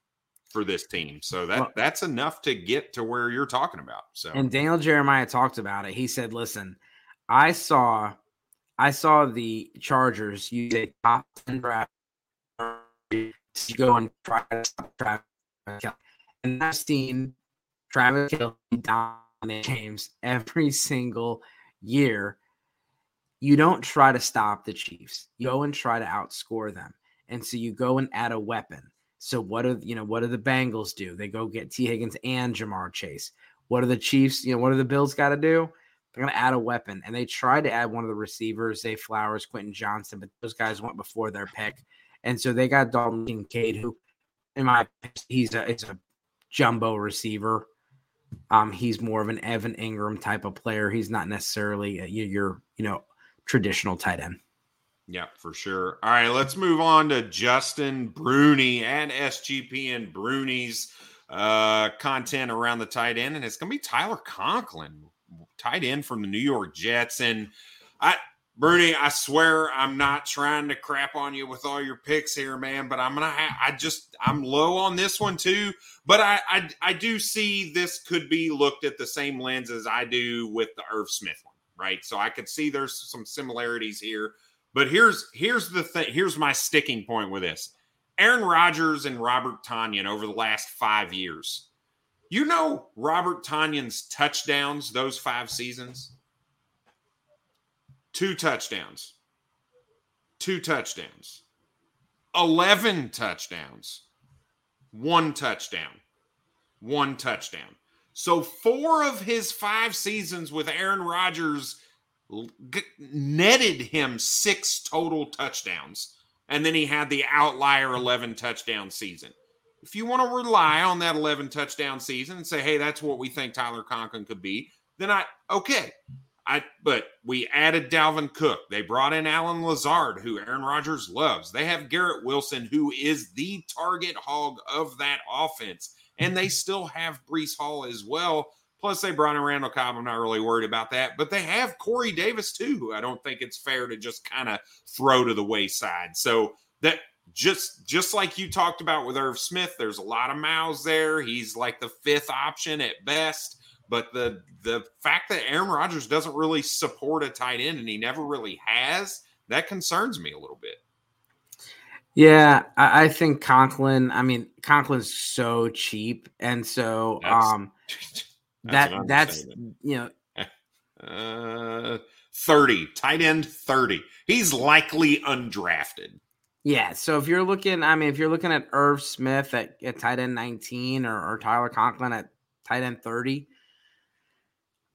Speaker 2: for this team. So that well, that's enough to get to where you're talking about. So
Speaker 1: and Daniel Jeremiah talked about it. He said, "Listen, I saw, I saw the Chargers use a top ten draft to go and try to stop Travis Kelce, and I've seen Travis Kelce dominate games every single year." You don't try to stop the Chiefs. You go and try to outscore them. And so you go and add a weapon. So what do you know? What do the Bengals do? They go get Tee Higgins and Ja'Marr Chase. What do the Chiefs? You know, what do the Bills got to do? They're going to add a weapon, and they tried to add one of the receivers, Zay Flowers, Quentin Johnston, but those guys went before their pick, and so they got Dalton Kincaid, who, in my, he's a it's a jumbo receiver. Um, he's more of an Evan Engram type of player. He's not necessarily a, your, you know, traditional tight end.
Speaker 2: Yeah, for sure. All right, let's move on to Justin Bruni and SGPN Bruni's uh, content around the tight end, and it's going to be Tyler Conklin, tight end from the New York Jets. And I, Bruni, I swear I'm not trying to crap on you with all your picks here, man. But I'm gonna, ha- I just, I'm low on this one too. But I, I, I do see this could be looked at the same lens as I do with the Irv Smith one, right? So I could see there's some similarities here. But here's, here's the thing. Here's my sticking point with this. Aaron Rodgers and Robert Tonyan over the last five years. You know Robert Tonyan's touchdowns those five seasons two touchdowns, two touchdowns, 11 touchdowns, one touchdown, one touchdown. So, four of his five seasons with Aaron Rodgers netted him six total touchdowns. And then he had the outlier 11 touchdown season. If you want to rely on that 11 touchdown season and say, hey, that's what we think Tyler Conklin could be, then I, okay, I but we added Dalvin Cook. They brought in Allen Lazard, who Aaron Rodgers loves. They have Garrett Wilson, who is the target hog of that offense. And they still have Breece Hall as well. Plus, they brought in Randall Cobb. I'm not really worried about that. But they have Corey Davis, too, who I don't think it's fair to just kind of throw to the wayside. So that just just like you talked about with Irv Smith, there's a lot of mouths there. He's like the fifth option at best. But the the fact that Aaron Rodgers doesn't really support a tight end and he never really has, that concerns me a little bit.
Speaker 1: Yeah, I, I think Conklin. I mean, Conklin's so cheap, and so that's, um, that's that that's you know,
Speaker 2: uh, thirty tight end thirty. He's likely undrafted.
Speaker 1: Yeah, so if you're looking, I mean, if you're looking at Irv Smith at, at tight end 19 or, or Tyler Conklin at tight end 30,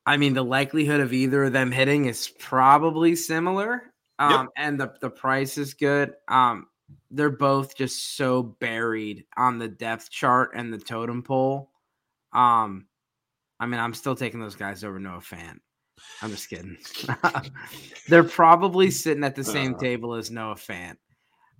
Speaker 1: I mean, the likelihood of either of them hitting is probably similar. Um, yep. and the, the price is good. Um, they're both just so buried on the depth chart and the totem pole. Um, I mean, I'm still taking those guys over Noah Fant. I'm just kidding. they're probably sitting at the same uh, table as Noah Fant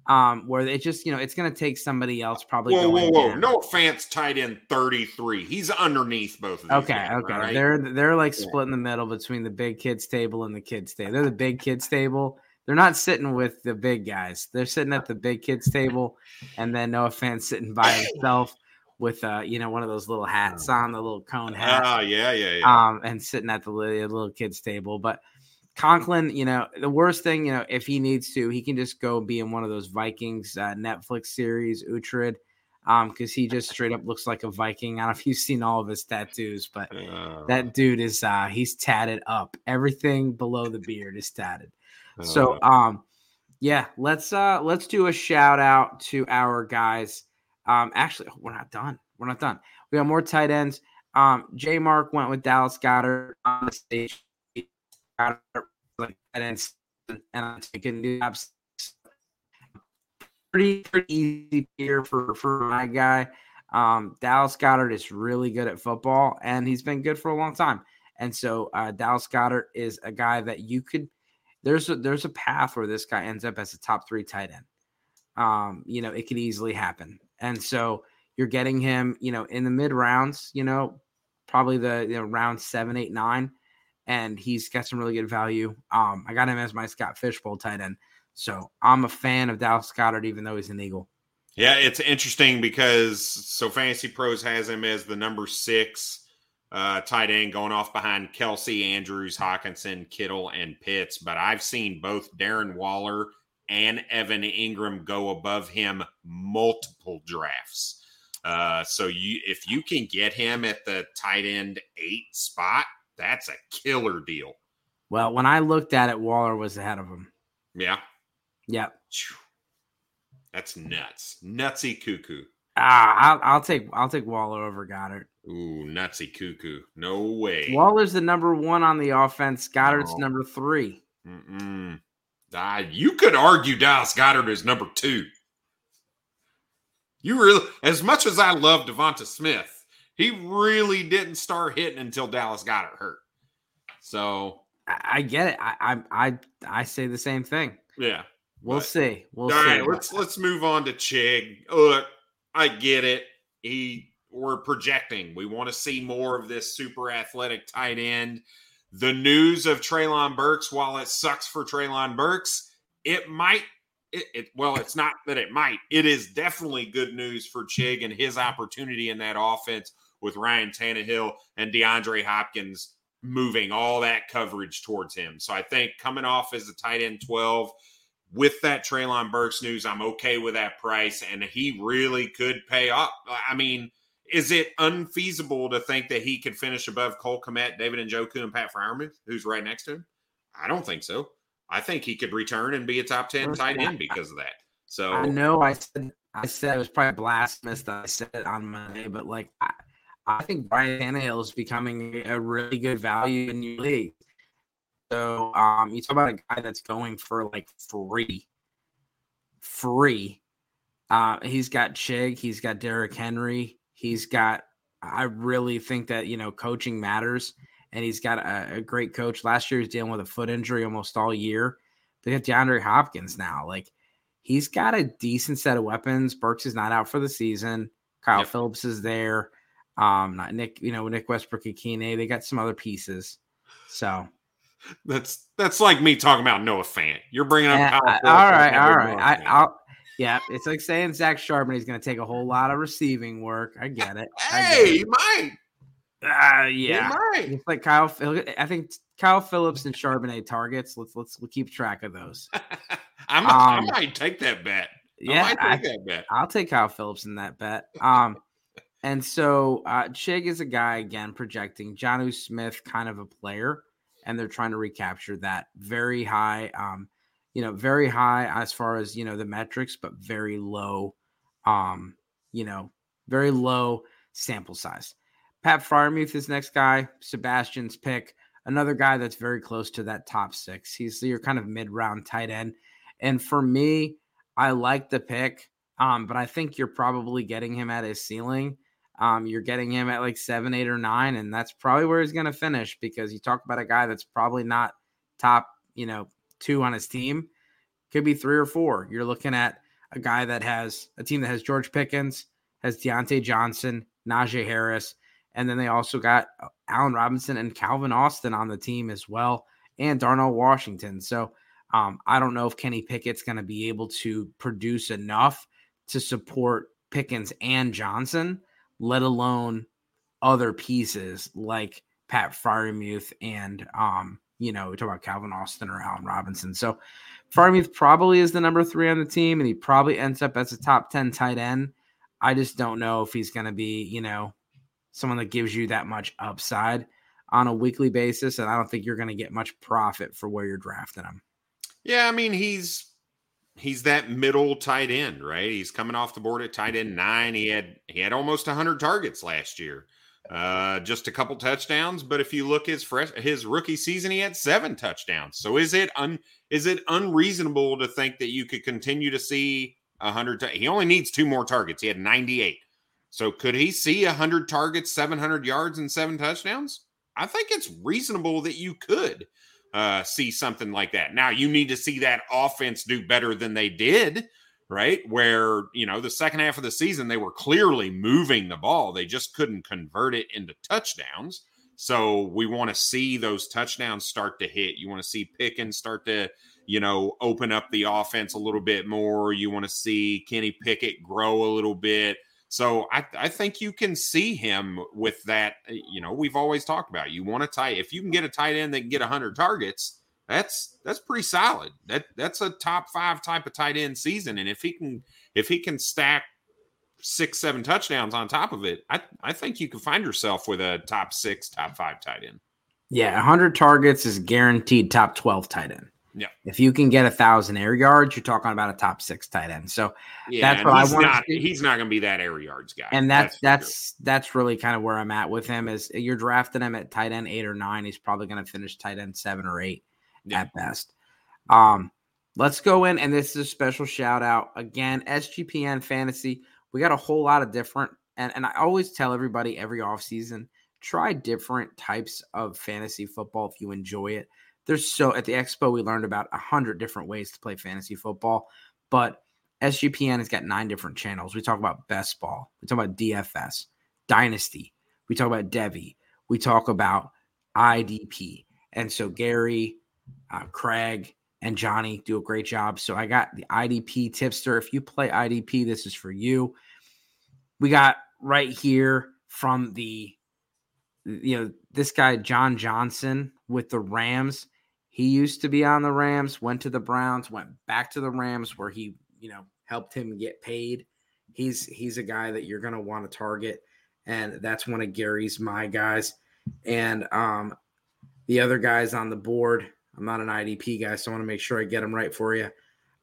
Speaker 1: um, where it just you know it's going to take somebody else probably.
Speaker 2: Whoa, whoa, whoa! Down. No offense, tight end thirty three. He's underneath both of them.
Speaker 1: Okay, guys, okay. Right? They're they're like yeah. split in the middle between the big kids table and the kids table. They're the big kids table. They're not sitting with the big guys. They're sitting at the big kids table, and then Noah Fant sitting by himself with uh you know one of those little hats on, the little cone hat.
Speaker 2: Ah, yeah, yeah, yeah.
Speaker 1: Um, and sitting at the little kids table, but Conklin, you know, the worst thing, you know, if he needs to, he can just go be in one of those Vikings uh, Netflix series, Uhtred, um, because he just straight up looks like a Viking. I don't know if you've seen all of his tattoos, but uh, that dude is uh he's tatted up. Everything below the beard is tatted. Uh, so um yeah, let's uh let's do a shout out to our guys. Um actually we're not done. We're not done. We got more tight ends. Um J Mark went with Dallas Goedert on the stage like and I'm taking apps. Pretty pretty easy here for for my guy. Um, Dallas Goedert is really good at football, and he's been good for a long time. And so uh, Dallas Goedert is a guy that you could. There's a there's a path where this guy ends up as a top three tight end. Um, you know, it could easily happen. And so you're getting him, you know, in the mid rounds. You know, probably the you know round seven, eight, nine and he's got some really good value. Um, I got him as my Scott Fishbowl tight end. So I'm a fan of Dallas Goedert, even though he's an Eagle.
Speaker 2: Yeah, it's interesting because so Fantasy Pros has him as the number six uh, tight end going off behind Kelce, Andrews, Hockenson, Kittle, and Pitts. But I've seen both Darren Waller and Evan Engram go above him multiple drafts. Uh, so you if you can get him at the tight end eight spot, that's a killer deal.
Speaker 1: Well, when I looked at it, Waller was ahead of him.
Speaker 2: Yeah.
Speaker 1: Yep.
Speaker 2: That's nuts. Nutsy cuckoo.
Speaker 1: Ah, I'll, I'll, take I'll take Waller over Goedert.
Speaker 2: Ooh, nutsy cuckoo. No way.
Speaker 1: Waller's the number one on the offense. Goedert's no. number three.
Speaker 2: Mm-mm. Uh, you could argue Dallas Goedert is number two. You really, as much as I love Devonta Smith, He really didn't start hitting until Dallas got hurt. So
Speaker 1: I, I get it. I, I I I say the same thing.
Speaker 2: Yeah.
Speaker 1: We'll
Speaker 2: but,
Speaker 1: see. We'll
Speaker 2: all
Speaker 1: see.
Speaker 2: right, let's let's move on to Chig. Look, I get it. He we're projecting. We want to see more of this super athletic tight end. The news of Treylon Burks, while it sucks for Treylon Burks, it might it, it, well, it's not that it might. It is definitely good news for Chig and his opportunity in that offense with Ryan Tannehill and DeAndre Hopkins moving all that coverage towards him. So I think coming off as a tight end 12 with that Treylon Burks news, I'm okay with that price. And he really could pay up. I mean, is it unfeasible to think that he could finish above Cole Kmet, David and Njoku, and Pat Freiermuth, who's right next to him? I don't think so. I think he could return and be a top 10 tight end because of that. So
Speaker 1: I know I said I said it was probably blasphemous that I said it on Monday, but like I, I think Ryan Tannehill is becoming a really good value in your league. So um, you talk about a guy that's going for like free, free. Uh, he's got Chig, he's got Derrick Henry, he's got. I really think that you know coaching matters, and he's got a, a great coach. Last year, he's dealing with a foot injury almost all year. They got DeAndre Hopkins now. Like he's got a decent set of weapons. Burks is not out for the season. Kyle yep. Philips is there. Um, not Nick, you know, Nick Westbrook and Ikhine. They got some other pieces. So
Speaker 2: that's that's like me talking about Noah Fant. You're bringing up.
Speaker 1: Yeah, all right, all right. I, I'll. Yeah, it's like saying Zach Charbonnet is going to take a whole lot of receiving work. I get it.
Speaker 2: hey, he might.
Speaker 1: Uh, yeah, You might. it's like Kyle. I think Kyle Philips and Charbonnet targets. Let's let's we'll keep track of those.
Speaker 2: I'm, um, I might take that bet.
Speaker 1: Yeah, I might take I, that bet. I'll take Kyle Philips in that bet. Um, and so uh, Chig is a guy again projecting Jonnu Smith, kind of a player, and they're trying to recapture that very high, um, you know, very high as far as you know the metrics, but very low, um, you know, very low sample size. Pat Freiermuth is next guy, Sebastian's pick, another guy that's very close to that top six. He's your kind of mid round tight end, and for me, I like the pick, um, but I think you're probably getting him at his ceiling um, you're getting him at like seven, eight, or nine, and that's probably where he's going to finish because you talk about a guy that's probably not top, you know, two on his team. Could be three or four. You're looking at a guy that has a team that has George Pickens, has Diontae Johnson, Najee Harris, and then they also got uh, Allen Robinson and Calvin Austin on the team as well, and Darnell Washington. So um, I don't know if Kenny Pickett's going to be able to produce enough to support Pickens and Johnson let alone other pieces like Pat Freiermuth and um, you know, we talk about Calvin Austin or Allen Robinson. So Freiermuth probably is the number three on the team, and he probably ends up as a top 10 tight end. I just don't know if he's gonna be, you know, someone that gives you that much upside on a weekly basis, and I don't think you're gonna get much profit for where you're drafting him.
Speaker 2: Yeah, I mean, he's he's that middle tight end, right? He's coming off the board at tight end nine. He had he had almost 100 targets last year, uh, just a couple touchdowns. But if you look his fresh his rookie season, he had seven touchdowns. So is it un is it unreasonable to think that you could continue to see a 100? T- he only needs two more targets. He had 98. So could he see 100 targets, 700 yards, and seven touchdowns? I think it's reasonable that you could uh, see something like that. Now you need to see that offense do better than they did, right? Where you know the second half of the season they were clearly moving the ball, they just couldn't convert it into touchdowns. So we want to see those touchdowns start to hit. You want to see Pickens start to, you know, open up the offense a little bit more. You want to see Kenny Pickett grow a little bit. So I, I think you can see him with that. You know, we've always talked about you want a tight. If you can get a tight end that can get hundred targets, that's that's pretty solid. That that's a top five type of tight end season. And if he can if he can stack six seven touchdowns on top of it, I I think you can find yourself with a top six top five tight end.
Speaker 1: Yeah, hundred targets is guaranteed top twelve tight end.
Speaker 2: Yeah.
Speaker 1: If you can get a thousand air yards, you're talking about a top six tight end. So
Speaker 2: yeah, that's what I want. He's not going to be that air yards guy.
Speaker 1: And that's that's that's, that's really kind of where I'm at with him. Is you're drafting him at tight end eight or nine. He's probably going to finish tight end seven or eight yeah. at best. Um, let's go in, and this is a special shout out again. SGPN fantasy. We got a whole lot of different and, and I always tell everybody every offseason, try different types of fantasy football if you enjoy it. There's so at the expo we learned about a hundred different ways to play fantasy football, but SGPN has got nine different channels. We talk about best ball, we talk about DFS, dynasty, we talk about Devy, we talk about IDP, and so Gary, uh, Craig, and Johnny do a great job. So I got the IDP tipster. If you play IDP, this is for you. We got right here from the you know, this guy, John Johnson with the Rams, he used to be on the Rams, went to the Browns, went back to the Rams where he, you know, helped him get paid. He's he's a guy that you're gonna want to target, and that's one of Gary's my guys. And um the other guys on the board, I'm not an IDP guy, so I want to make sure I get them right for you.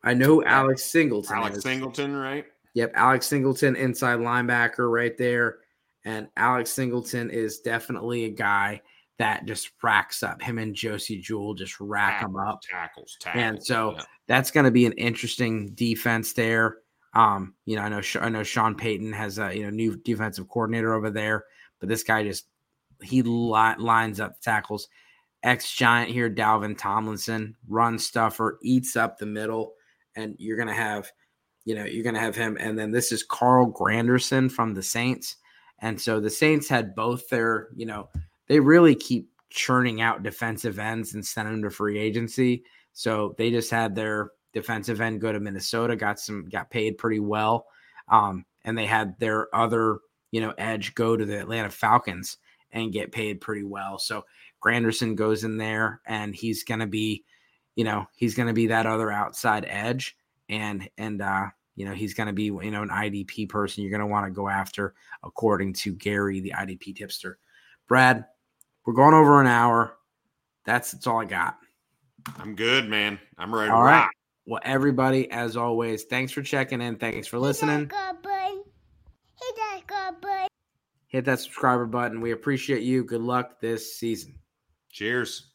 Speaker 1: I know Alex Singleton.
Speaker 2: Alex is. Singleton, right?
Speaker 1: Yep, Alex Singleton, inside linebacker, right there. And Alex Singleton is definitely a guy that just racks up. Him and Josey Jewell just rack tackles, them up.
Speaker 2: Tackles, tackles.
Speaker 1: And so yeah. that's going to be an interesting defense there. Um, you know, I know I know Sean Payton has a you know new defensive coordinator over there, but this guy just he li- lines up tackles. Ex giant here, Dalvin Tomlinson, run stuffer, eats up the middle, and you're gonna have, you know, you're gonna have him. And then this is Carl Granderson from the Saints. And so the Saints had both their, you know, they really keep churning out defensive ends and send them to free agency. So they just had their defensive end go to Minnesota, got some, got paid pretty well. Um, and they had their other, you know, edge go to the Atlanta Falcons and get paid pretty well. So Granderson goes in there and he's going to be, you know, he's going to be that other outside edge. And, and, uh, you know, he's going to be, you know, an IDP person you're going to want to go after, according to Gary, the IDP tipster. Brad, we're going over an hour. That's that's all I got.
Speaker 2: I'm good, man. I'm ready all right.
Speaker 1: Well, everybody, as always, thanks for checking in. Thanks for listening. Hit
Speaker 3: that button. Hit that button.
Speaker 1: Hit that subscriber button. We appreciate you. Good luck this season.
Speaker 2: Cheers.